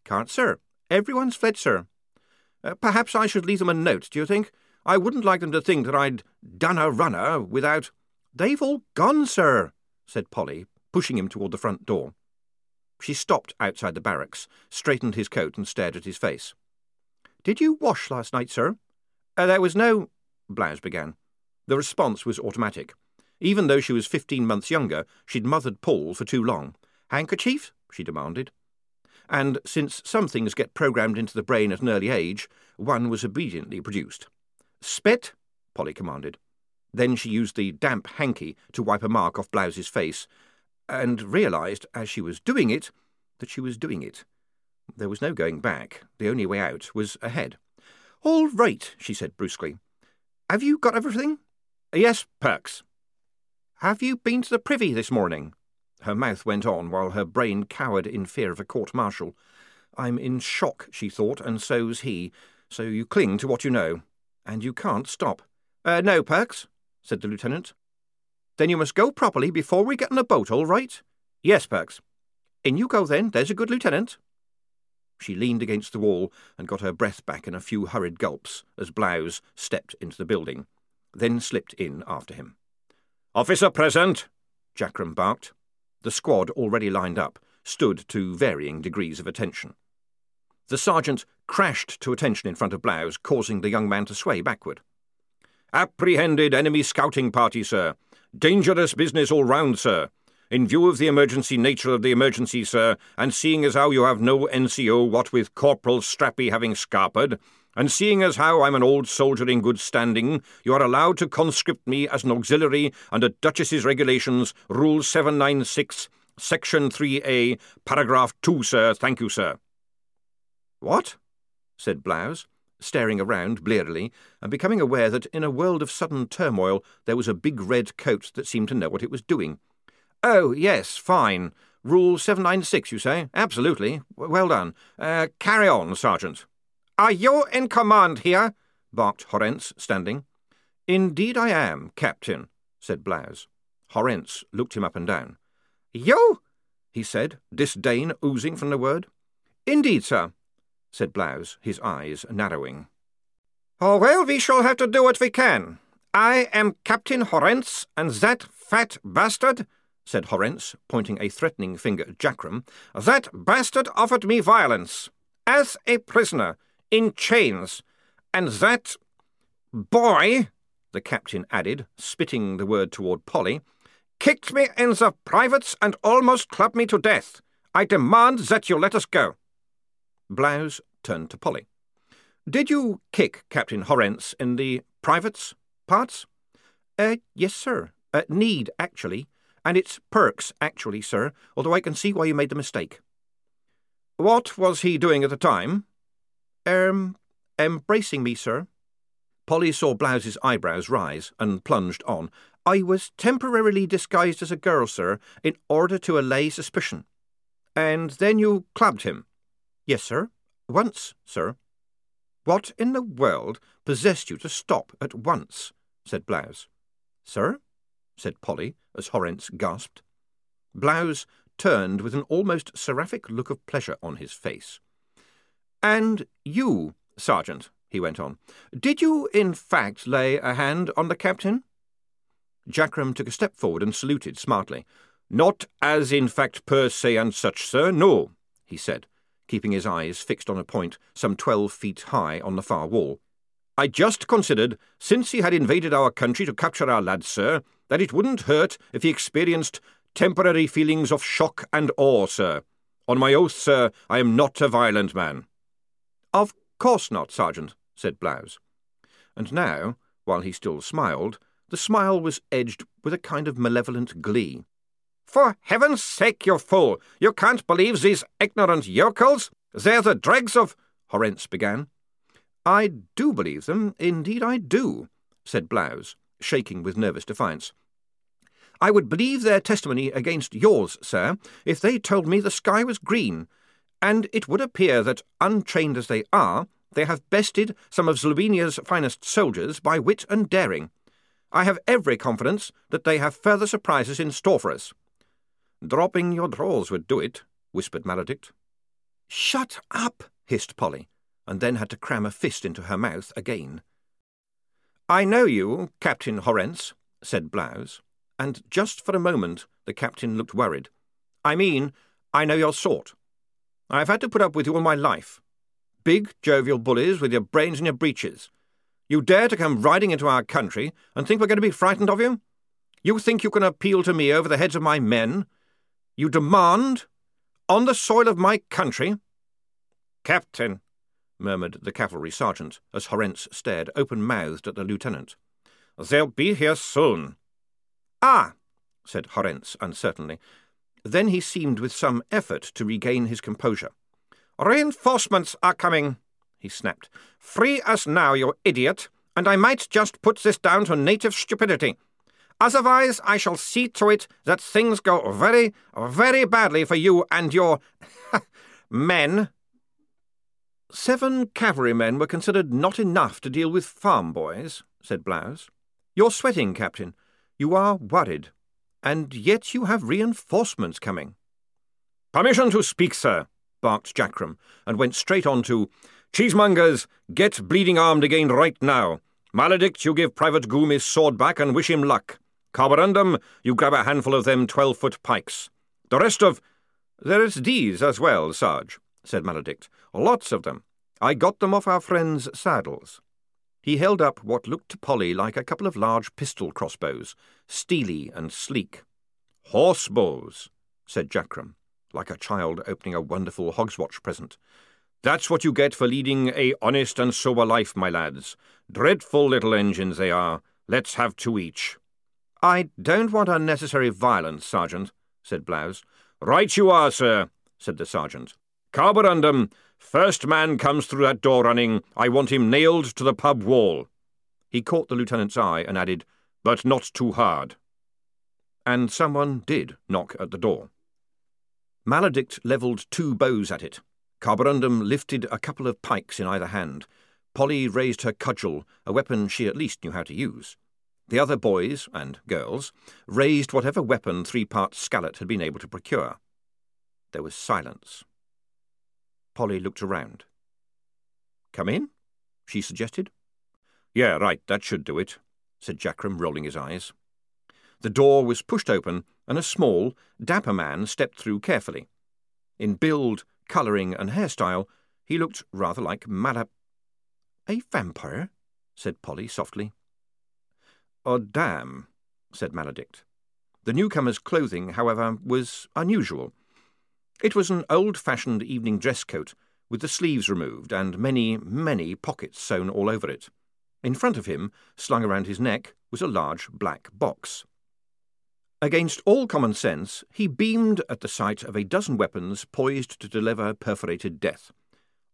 Can't, sir. Everyone's fled, sir. Uh, perhaps I should leave them a note, do you think? I wouldn't like them to think that I'd done a runner without. They've all gone, sir, said Polly, pushing him toward the front door. She stopped outside the barracks, straightened his coat, and stared at his face. Did you wash last night, sir? Uh, there was no. Blouse began. The response was automatic. Even though she was fifteen months younger, she'd mothered Paul for too long. Handkerchief? she demanded. And since some things get programmed into the brain at an early age, one was obediently produced. Spit? Polly commanded. Then she used the damp hanky to wipe a mark off Blouse's face, and realised, as she was doing it, that she was doing it. There was no going back. The only way out was ahead. All right, she said brusquely. Have you got everything? Yes, Perks. Have you been to the privy this morning? Her mouth went on while her brain cowered in fear of a court martial. I'm in shock, she thought, and so's he. So you cling to what you know. And you can't stop. Uh, no, Perks, said the lieutenant. Then you must go properly before we get on a boat, all right? Yes, Perks. In you go then, there's a good lieutenant. She leaned against the wall and got her breath back in a few hurried gulps as Blouse stepped into the building, then slipped in after him. Officer present, Jackrum barked. The squad, already lined up, stood to varying degrees of attention. The sergeant crashed to attention in front of Blouse, causing the young man to sway backward. Apprehended enemy scouting party, sir. Dangerous business all round, sir. In view of the emergency nature of the emergency, sir, and seeing as how you have no NCO, what with Corporal Strappi having scarpered, and seeing as how I'm an old soldier in good standing, you are allowed to conscript me as an auxiliary under Duchess's Regulations, Rule 796, Section 3A, Paragraph 2, sir. Thank you, sir. What? said Blouse, staring around blearily and becoming aware that in a world of sudden turmoil there was a big red coat that seemed to know what it was doing. Oh, yes, fine. Rule 796, you say? Absolutely. Well done. Uh, carry on, Sergeant. Are you in command here? barked Horentz, standing. Indeed I am, Captain, said Blouse. Horentz looked him up and down. You? he said, disdain oozing from the word. Indeed, sir, said Blouse, his eyes narrowing. Oh, well, we shall have to do what we can. I am Captain Horentz, and that fat bastard, said Horentz, pointing a threatening finger at Jackrum, that bastard offered me violence, as a prisoner, in chains, and that boy, the captain added, spitting the word toward Polly, kicked me in the privates and almost clubbed me to death. I demand that you let us go. Blouse turned to Polly. Did you kick Captain Horentz in the privates parts? Uh, yes, sir. Uh, need, actually. And it's Perks, actually, sir, although I can see why you made the mistake. What was he doing at the time? Um, embracing me, sir. Polly saw Blouse's eyebrows rise and plunged on. I was temporarily disguised as a girl, sir, in order to allay suspicion. And then you clubbed him? Yes, sir. Once, sir. What in the world possessed you to stop at once? said Blouse. Sir? said Polly, as Horentz gasped. Blouse turned with an almost seraphic look of pleasure on his face. And you, Sergeant, he went on, did you in fact lay a hand on the captain? Jackrum took a step forward and saluted smartly. Not as in fact per se and such, sir, no, he said, keeping his eyes fixed on a point some twelve feet high on the far wall. I just considered, since he had invaded our country to capture our lads, sir, that it wouldn't hurt if he experienced temporary feelings of shock and awe, sir. On my oath, sir, I am not a violent man. Of course not, Sergeant, said Blouse. And now, while he still smiled, the smile was edged with a kind of malevolent glee. For heaven's sake, you fool! You can't believe these ignorant yokels? They're the dregs of. Horentz began. I do believe them, indeed I do, said Blouse, shaking with nervous defiance. I would believe their testimony against yours, sir, if they told me the sky was green, and it would appear that, untrained as they are, they have bested some of Zlobenia's finest soldiers by wit and daring. I have every confidence that they have further surprises in store for us. Dropping your drawers would do it, whispered Maledict. Shut up, hissed Polly, and then had to cram a fist into her mouth again. I know you, Captain Horentz, said Blouse, and just for a moment the captain looked worried. I mean, I know your sort. I've had to put up with you all my life. Big, jovial bullies with your brains in your breeches. You dare to come riding into our country and think we're going to be frightened of you? You think you can appeal to me over the heads of my men? You demand, on the soil of my country? Captain, murmured the cavalry sergeant, as Horentz stared open-mouthed at the lieutenant. They'll be here soon. Ah, said Horentz uncertainly. Then he seemed with some effort to regain his composure. Reinforcements are coming he snapped. Free us now, you idiot, and I might just put this down to native stupidity. Otherwise, I shall see to it that things go very, very badly for you and your men. Seven cavalrymen were considered not enough to deal with farm boys, said Blouse. You're sweating, Captain. You are worried. And yet you have reinforcements coming. Permission to speak, sir, barked Jackrum, and went straight on to Cheesemongers, get bleeding armed again right now. Maledict, you give Private Goom his sword back and wish him luck. Carborundum, you grab a handful of them twelve-foot pikes. The rest of... There's these as well, Sarge, said Maledict. Lots of them. I got them off our friends' saddles. He held up what looked to Polly like a couple of large pistol crossbows, steely and sleek. Horsebows, said Jackrum, like a child opening a wonderful hogswatch present. That's what you get for leading a honest and sober life, my lads. Dreadful little engines they are. Let's have two each. I don't want unnecessary violence, Sergeant, said Blouse. Right you are, sir, said the sergeant. Carborundum, First man comes through that door running, I want him nailed to the pub wall. He caught the lieutenant's eye and added, But not too hard. And someone did knock at the door. Maledict levelled two bows at it. Carborundum lifted a couple of pikes in either hand. Polly raised her cudgel, a weapon she at least knew how to use. The other boys, and girls, raised whatever weapon Three Part Scallot had been able to procure. There was silence. Polly looked around. Come in, she suggested. Yeah, right, that should do it, said Jackrum, rolling his eyes. The door was pushed open, and a small, dapper man stepped through carefully. In build, colouring, and hairstyle, he looked rather like Malap. A vampire? said Polly softly. Oh, damn, said Maledict. The newcomer's clothing, however, was unusual. It was an old-fashioned evening dress coat, with the sleeves removed and many, many pockets sewn all over it. In front of him, slung around his neck, was a large black box. Against all common sense, he beamed at the sight of a dozen weapons poised to deliver perforated death.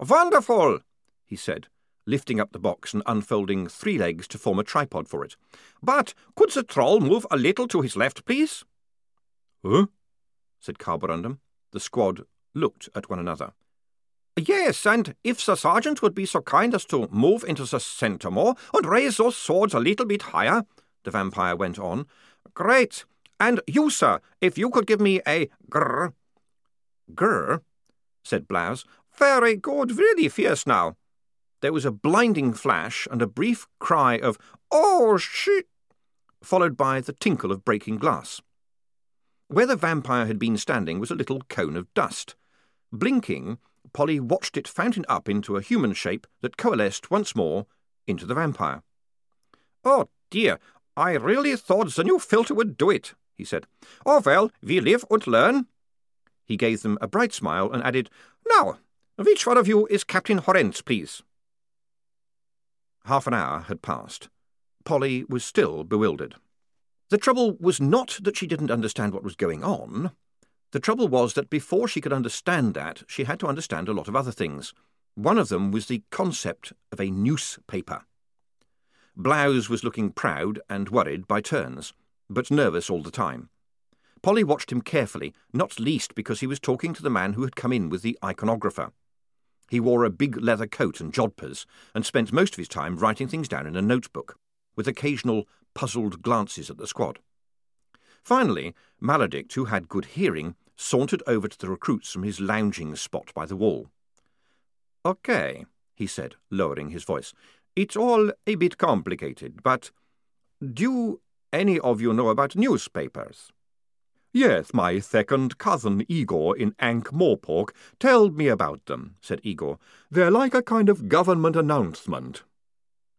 Wonderful, he said, lifting up the box and unfolding three legs to form a tripod for it. But could the troll move a little to his left, please? Huh? said Carborundum. The squad looked at one another. Yes, and if the sergeant would be so kind as to move into the centre more and raise those swords a little bit higher, the vampire went on. Great. And you, sir, if you could give me a grr. Grr, said Blouse. Very good, really fierce now. There was a blinding flash and a brief cry of, Oh, shit! followed by the tinkle of breaking glass. Where the vampire had been standing was a little cone of dust. Blinking, Polly watched it fountain up into a human shape that coalesced once more into the vampire. Oh, dear, I really thought the new filter would do it, he said. Oh, well, we live and learn. He gave them a bright smile and added, Now, which one of you is Captain Horentz, please? Half an hour had passed. Polly was still bewildered. The trouble was not that she didn't understand what was going on. The trouble was that before she could understand that, she had to understand a lot of other things. One of them was the concept of a newspaper. Blouse was looking proud and worried by turns, but nervous all the time. Polly watched him carefully, not least because he was talking to the man who had come in with the iconographer. He wore a big leather coat and jodhpurs, and spent most of his time writing things down in a notebook, with occasional puzzled glances at the squad. Finally, Maledict, who had good hearing, sauntered over to the recruits from his lounging spot by the wall. OK, he said, lowering his voice. It's all a bit complicated, but do any of you know about newspapers? Yes, my second cousin Igor in Ankh-Morpork told me about them, said Igor. They're like a kind of government announcement.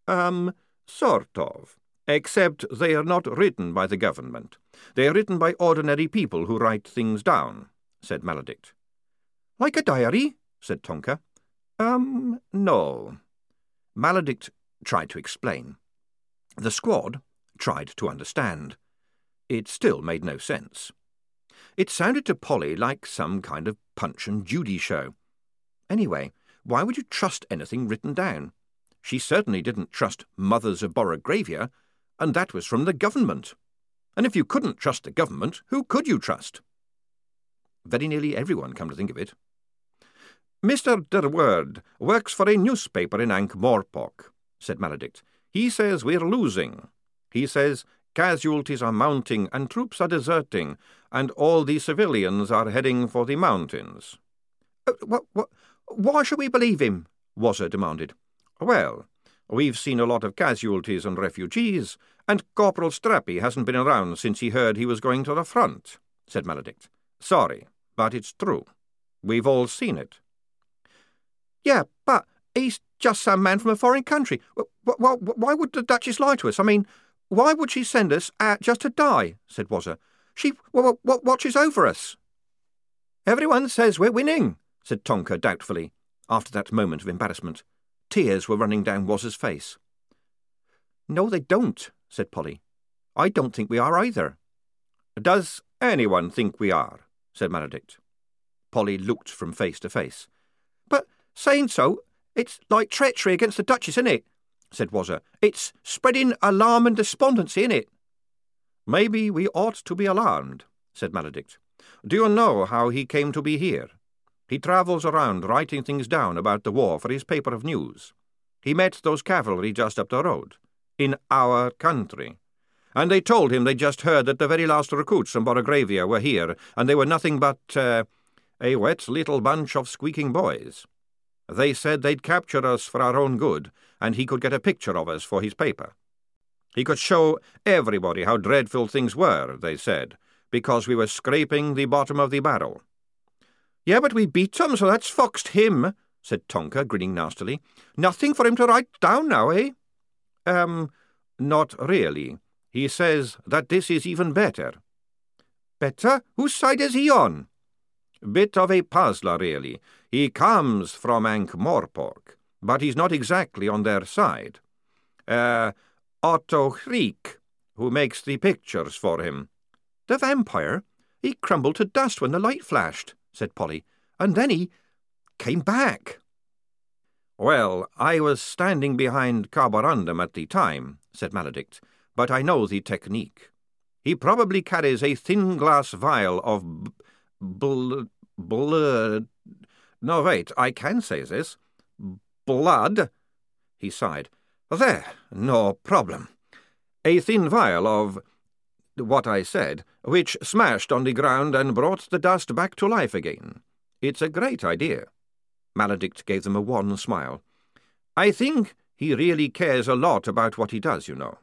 Um, sort of. Except they are not written by the government. They are written by ordinary people who write things down, said Maledict. Like a diary? said Tonker. Um, no. Maledict tried to explain. The squad tried to understand. It still made no sense. It sounded to Polly like some kind of Punch and Judy show. Anyway, why would you trust anything written down? She certainly didn't trust Mothers of Borogravia, and that was from the government. And if you couldn't trust the government, who could you trust? Very nearly everyone, come to think of it. Mr. de Worde works for a newspaper in Ankh-Morpork, said Maledict. He says we're losing. He says casualties are mounting and troops are deserting, and all the civilians are heading for the mountains. Uh, what, what, why should we believe him? Wazzer demanded. Well, we've seen a lot of casualties and refugees, and Corporal Strappi hasn't been around since he heard he was going to the front, said Maledict. Sorry, but it's true. We've all seen it. Yeah, but he's just some man from a foreign country. Why, why would the Duchess lie to us? I mean, why would she send us out just to die? said Wazzer. She w- w- watches over us. Everyone says we're winning, said Tonker doubtfully, after that moment of embarrassment. Tears were running down Wazzer's face. No, they don't, said Polly. I don't think we are either. Does anyone think we are? said Maledict. Polly looked from face to face. But Saying so, it's like treachery against the Duchess, isn't it? Said Wazzer. It's spreading alarm and despondency, isn't it? Maybe we ought to be alarmed, said Maledict. Do you know how he came to be here? He travels around writing things down about the war for his paper of news. He met those cavalry just up the road, in our country. And they told him they'd just heard that the very last recruits from Borogravia were here, and they were nothing but uh, a wet little bunch of squeaking boys. They said they'd capture us for our own good, and he could get a picture of us for his paper. He could show everybody how dreadful things were, they said, because we were scraping the bottom of the barrel. Yeah, but we beat him, so that's foxed him, said Tonker, grinning nastily. Nothing for him to write down now, eh? Um, not really. He says that this is even better. Better? Whose side is he on? Bit of a puzzler, really. He comes from Ankh-Morpork, but he's not exactly on their side. Uh, Otto Chriek, who makes the pictures for him. The vampire? He crumbled to dust when the light flashed, said Polly, and then he came back. Well, I was standing behind Carborundum at the time, said Maledict, but I know the technique. He probably carries a thin glass vial of bl- blood. No, wait, I can say this. Blood. He sighed. There, no problem. A thin vial of what I said, which smashed on the ground and brought the dust back to life again. It's a great idea. Maledict gave them a wan smile. I think he really cares a lot about what he does, you know.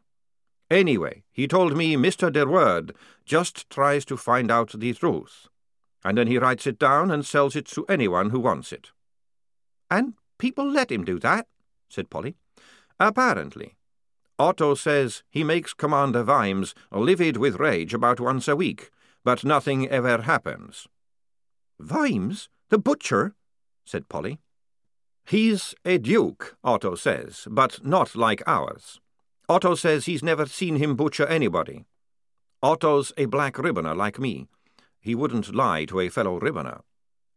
Anyway, he told me Mr. de Worde just tries to find out the truth and then he writes it down and sells it to anyone who wants it. And people let him do that? said Polly. Apparently. Otto says he makes Commander Vimes livid with rage about once a week, but nothing ever happens. Vimes? The butcher? said Polly. He's a duke, Otto says, but not like ours. Otto says he's never seen him butcher anybody. Otto's a black ribboner like me, he wouldn't lie to a fellow ribboner.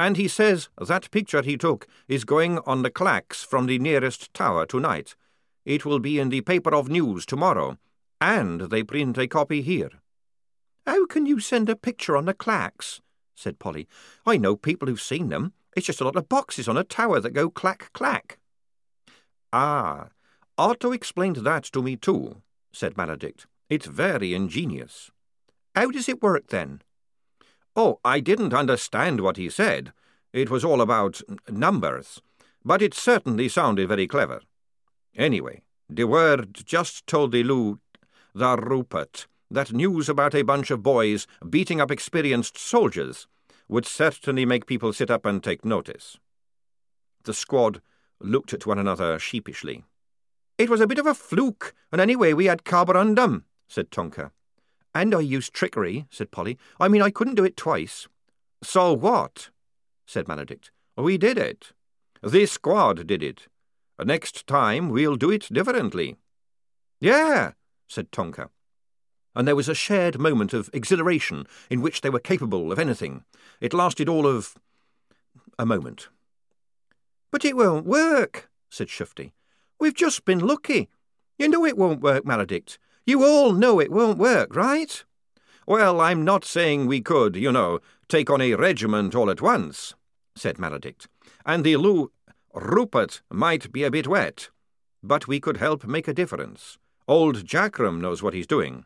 And he says that picture he took is going on the clacks from the nearest tower tonight. It will be in the paper of news tomorrow, and they print a copy here. How can you send a picture on the clacks? said Polly. I know people who've seen them. It's just a lot of boxes on a tower that go clack clack. Ah, Otto explained that to me too, said Maledict. It's very ingenious. How does it work then? Oh, I didn't understand what he said. It was all about numbers, but it certainly sounded very clever. Anyway, de Worde just told the Lou, the Rupert, that news about a bunch of boys beating up experienced soldiers would certainly make people sit up and take notice. The squad looked at one another sheepishly. It was a bit of a fluke, and anyway we had Carborundum, said Tonker. And I used trickery, said Polly. I mean, I couldn't do it twice. So what? said Maledict. We did it. This squad did it. Next time we'll do it differently. Yeah, said Tonker. And there was a shared moment of exhilaration in which they were capable of anything. It lasted all of a moment. But it won't work, said Shufti. We've just been lucky. You know it won't work, Maledict. You all know it won't work, right? Well, I'm not saying we could, you know, take on a regiment all at once, said Maledict. And the Lou Rupert might be a bit wet. But we could help make a difference. Old Jackrum knows what he's doing.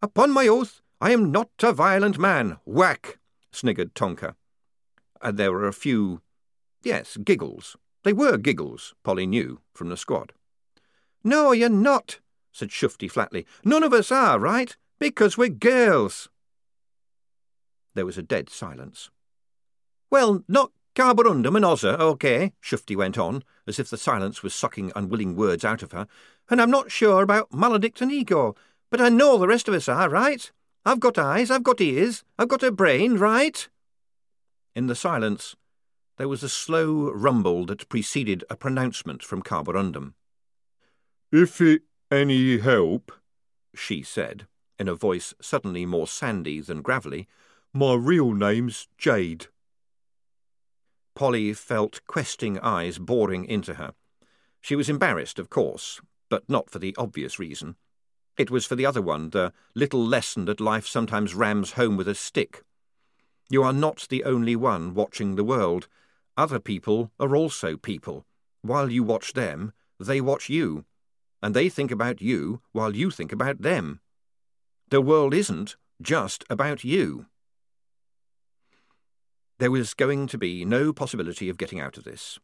Upon my oath, I am not a violent man. Whack! sniggered Tonker. And there were a few, yes, giggles. They were giggles, Polly knew, from the squad. No, you're not, said Shufti flatly. None of us are, right? Because we're girls. There was a dead silence. Well, not Carborundum and Ozzer, OK, Shufti went on, as if the silence was sucking unwilling words out of her. And I'm not sure about Maledict and Igor, but I know the rest of us are, right? I've got eyes, I've got ears, I've got a brain, right? In the silence, there was a slow rumble that preceded a pronouncement from Carborundum. If it any help? she said, in a voice suddenly more sandy than gravelly. My real name's Jade. Polly felt questing eyes boring into her. She was embarrassed, of course, but not for the obvious reason. It was for the other one, the little lesson that life sometimes rams home with a stick. You are not the only one watching the world. Other people are also people. While you watch them, they watch you. And they think about you while you think about them. The world isn't just about you. There was going to be no possibility of getting out of this.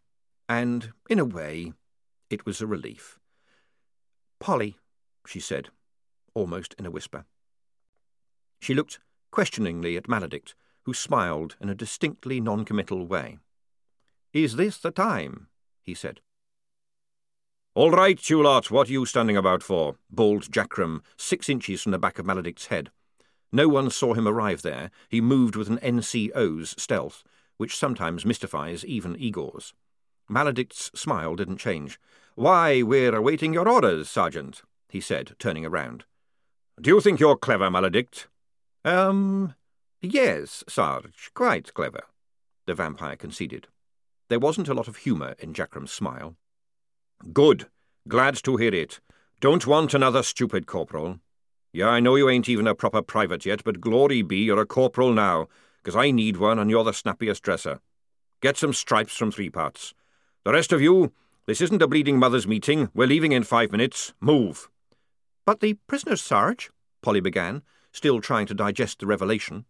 And, in a way, it was a relief. Polly, she said, almost in a whisper. She looked questioningly at Maledict, who smiled in a distinctly non-committal way. Is this the time? he said. All right, you lot, what are you standing about for? bawled Jackrum, six inches from the back of Maledict's head. No one saw him arrive there. He moved with an NCO's stealth, which sometimes mystifies even Igor's. Maledict's smile didn't change. Why, we're awaiting your orders, Sergeant, he said, turning around. Do you think you're clever, Maledict? Um, yes, Sarge, quite clever, the vampire conceded. There wasn't a lot of humour in Jackrum's smile. Good. Glad to hear it. Don't want another stupid corporal. Yeah, I know you ain't even a proper private yet, but glory be you're a corporal now, 'cause I need one and you're the snappiest dresser. Get some stripes from three parts. The rest of you, this isn't a bleeding mother's meeting. We're leaving in five minutes. Move. But the prisoners, Sarge, Polly began, still trying to digest the revelation.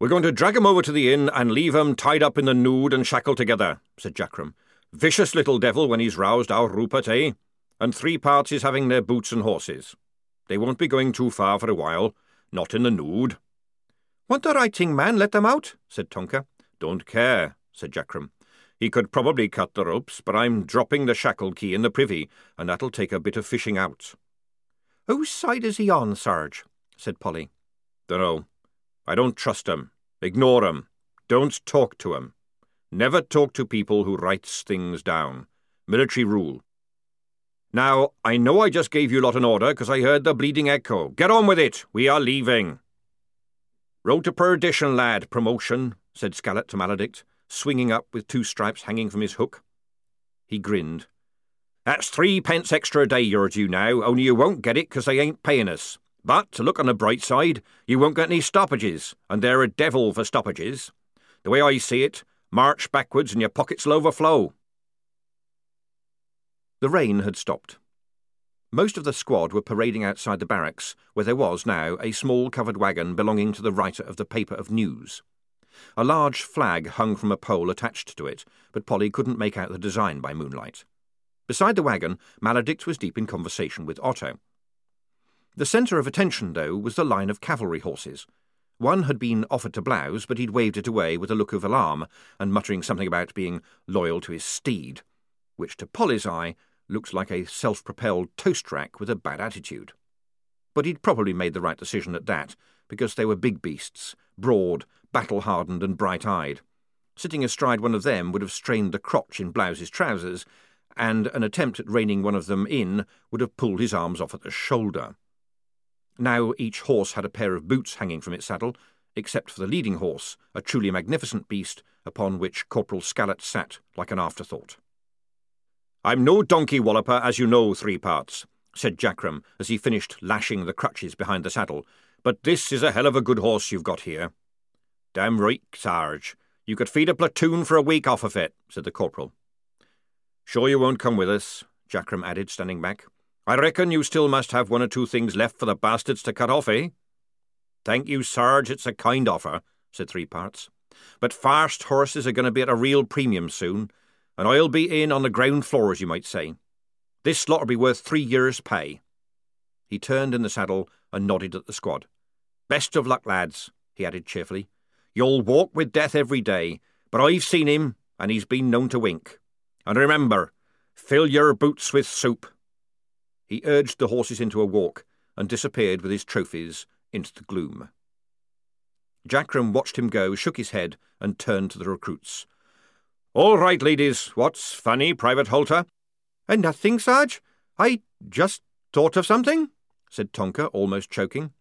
We're going to drag 'em over to the inn and leave 'em tied up in the nude and shackled together, said Jackrum. Vicious little devil when he's roused, our Rupert, eh? And three parts is having their boots and horses. They won't be going too far for a while, not in the nude. Want the writing man let them out? said Tonker. Don't care, said Jackrum. He could probably cut the ropes, but I'm dropping the shackle key in the privy, and that'll take a bit of fishing out. Whose side is he on, Sarge? said Polly. Dunno. I don't trust him. Ignore him. Don't talk to him. Never talk to people who writes things down. Military rule. Now, I know I just gave you lot an order because I heard the bleeding echo. Get on with it. We are leaving. Road to perdition, lad. Promotion, said Scallot to Maledict, swinging up with two stripes hanging from his hook. He grinned. That's three pence extra a day you're due now, only you won't get it because they ain't paying us. But, to look on the bright side, you won't get any stoppages, and they're a devil for stoppages. The way I see it, march backwards and your pockets'll overflow. The rain had stopped. Most of the squad were parading outside the barracks, where there was now a small covered wagon belonging to the writer of the paper of news. A large flag hung from a pole attached to it, but Polly couldn't make out the design by moonlight. Beside the wagon, Maledict was deep in conversation with Otto. The centre of attention, though, was the line of cavalry horses. One had been offered to Blouse, but he'd waved it away with a look of alarm and muttering something about being loyal to his steed, which to Polly's eye looked like a self propelled toast rack with a bad attitude. But he'd probably made the right decision at that, because they were big beasts, broad, battle hardened, and bright eyed. Sitting astride one of them would have strained the crotch in Blouse's trousers, and an attempt at reining one of them in would have pulled his arms off at the shoulder. Now each horse had a pair of boots hanging from its saddle, except for the leading horse, a truly magnificent beast upon which Corporal Scallot sat like an afterthought. I'm no donkey walloper, as you know, three parts, said Jackrum as he finished lashing the crutches behind the saddle, but this is a hell of a good horse you've got here. Damn right, Sarge. You could feed a platoon for a week off of it, said the corporal. Sure you won't come with us, Jackrum added, standing back. I reckon you still must have one or two things left for the bastards to cut off, eh? Thank you, Sarge, it's a kind offer, said Three Parts. But fast horses are going to be at a real premium soon, and I'll be in on the ground floor, as you might say. This slot'll be worth three years' pay. He turned in the saddle and nodded at the squad. Best of luck, lads, he added cheerfully. You'll walk with death every day, but I've seen him, and he's been known to wink. And remember, fill your boots with soup. He urged the horses into a walk and disappeared with his trophies into the gloom. Jackrum watched him go, shook his head, and turned to the recruits. All right, ladies, what's funny, Private Holter? And nothing, Sarge. I just thought of something, said Tonker, almost choking.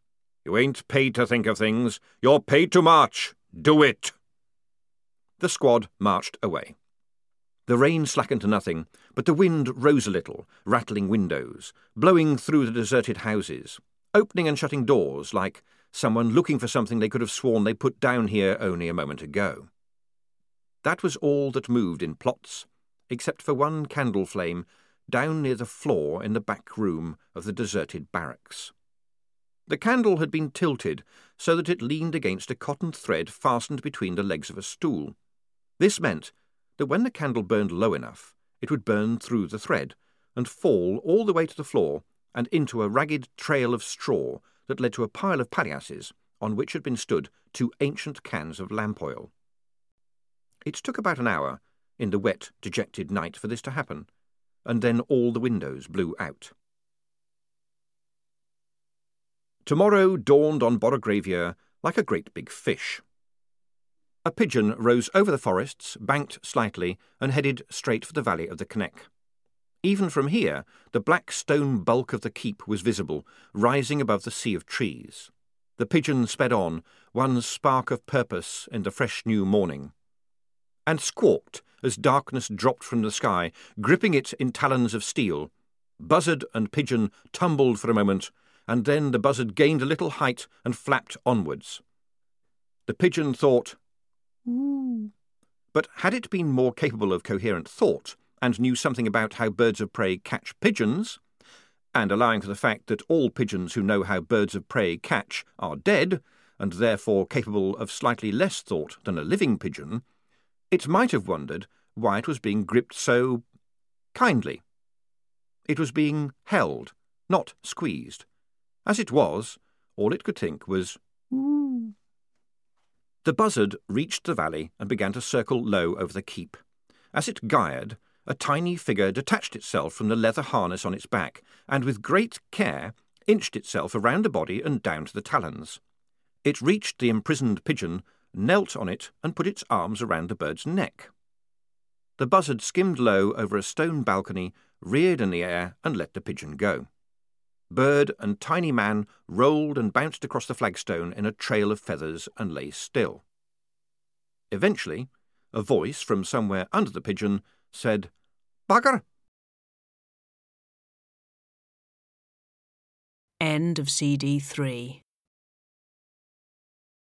You ain't paid to think of things. You're paid to march. Do it. The squad marched away. The rain slackened to nothing, but the wind rose a little, rattling windows, blowing through the deserted houses, opening and shutting doors like someone looking for something they could have sworn they put down here only a moment ago. That was all that moved in Plotz, except for one candle flame down near the floor in the back room of the deserted barracks. The candle had been tilted so that it leaned against a cotton thread fastened between the legs of a stool. This meant that when the candle burned low enough, it would burn through the thread and fall all the way to the floor and into a ragged trail of straw that led to a pile of palliasses on which had been stood two ancient cans of lamp oil. It took about an hour, in the wet, dejected night, for this to happen, and then all the windows blew out. Tomorrow dawned on Borogravia like a great big fish. A pigeon rose over the forests, banked slightly, and headed straight for the valley of the Kneck. Even from here, the black stone bulk of the keep was visible, rising above the sea of trees. The pigeon sped on, one spark of purpose in the fresh new morning, and squawked as darkness dropped from the sky, gripping it in talons of steel. Buzzard and pigeon tumbled for a moment, and then the buzzard gained a little height and flapped onwards. The pigeon thought, Ooh. But had it been more capable of coherent thought, and knew something about how birds of prey catch pigeons, and allowing for the fact that all pigeons who know how birds of prey catch are dead, and therefore capable of slightly less thought than a living pigeon, it might have wondered why it was being gripped so kindly. It was being held, not squeezed. As it was, all it could think was. The buzzard reached the valley and began to circle low over the keep. As it gyred, a tiny figure detached itself from the leather harness on its back, and with great care inched itself around the body and down to the talons. It reached the imprisoned pigeon, knelt on it, and put its arms around the bird's neck. The buzzard skimmed low over a stone balcony, reared in the air, and let the pigeon go. Bird and tiny man rolled and bounced across the flagstone in a trail of feathers and lay still. Eventually, a voice from somewhere under the pigeon said, Bugger! End of CD 3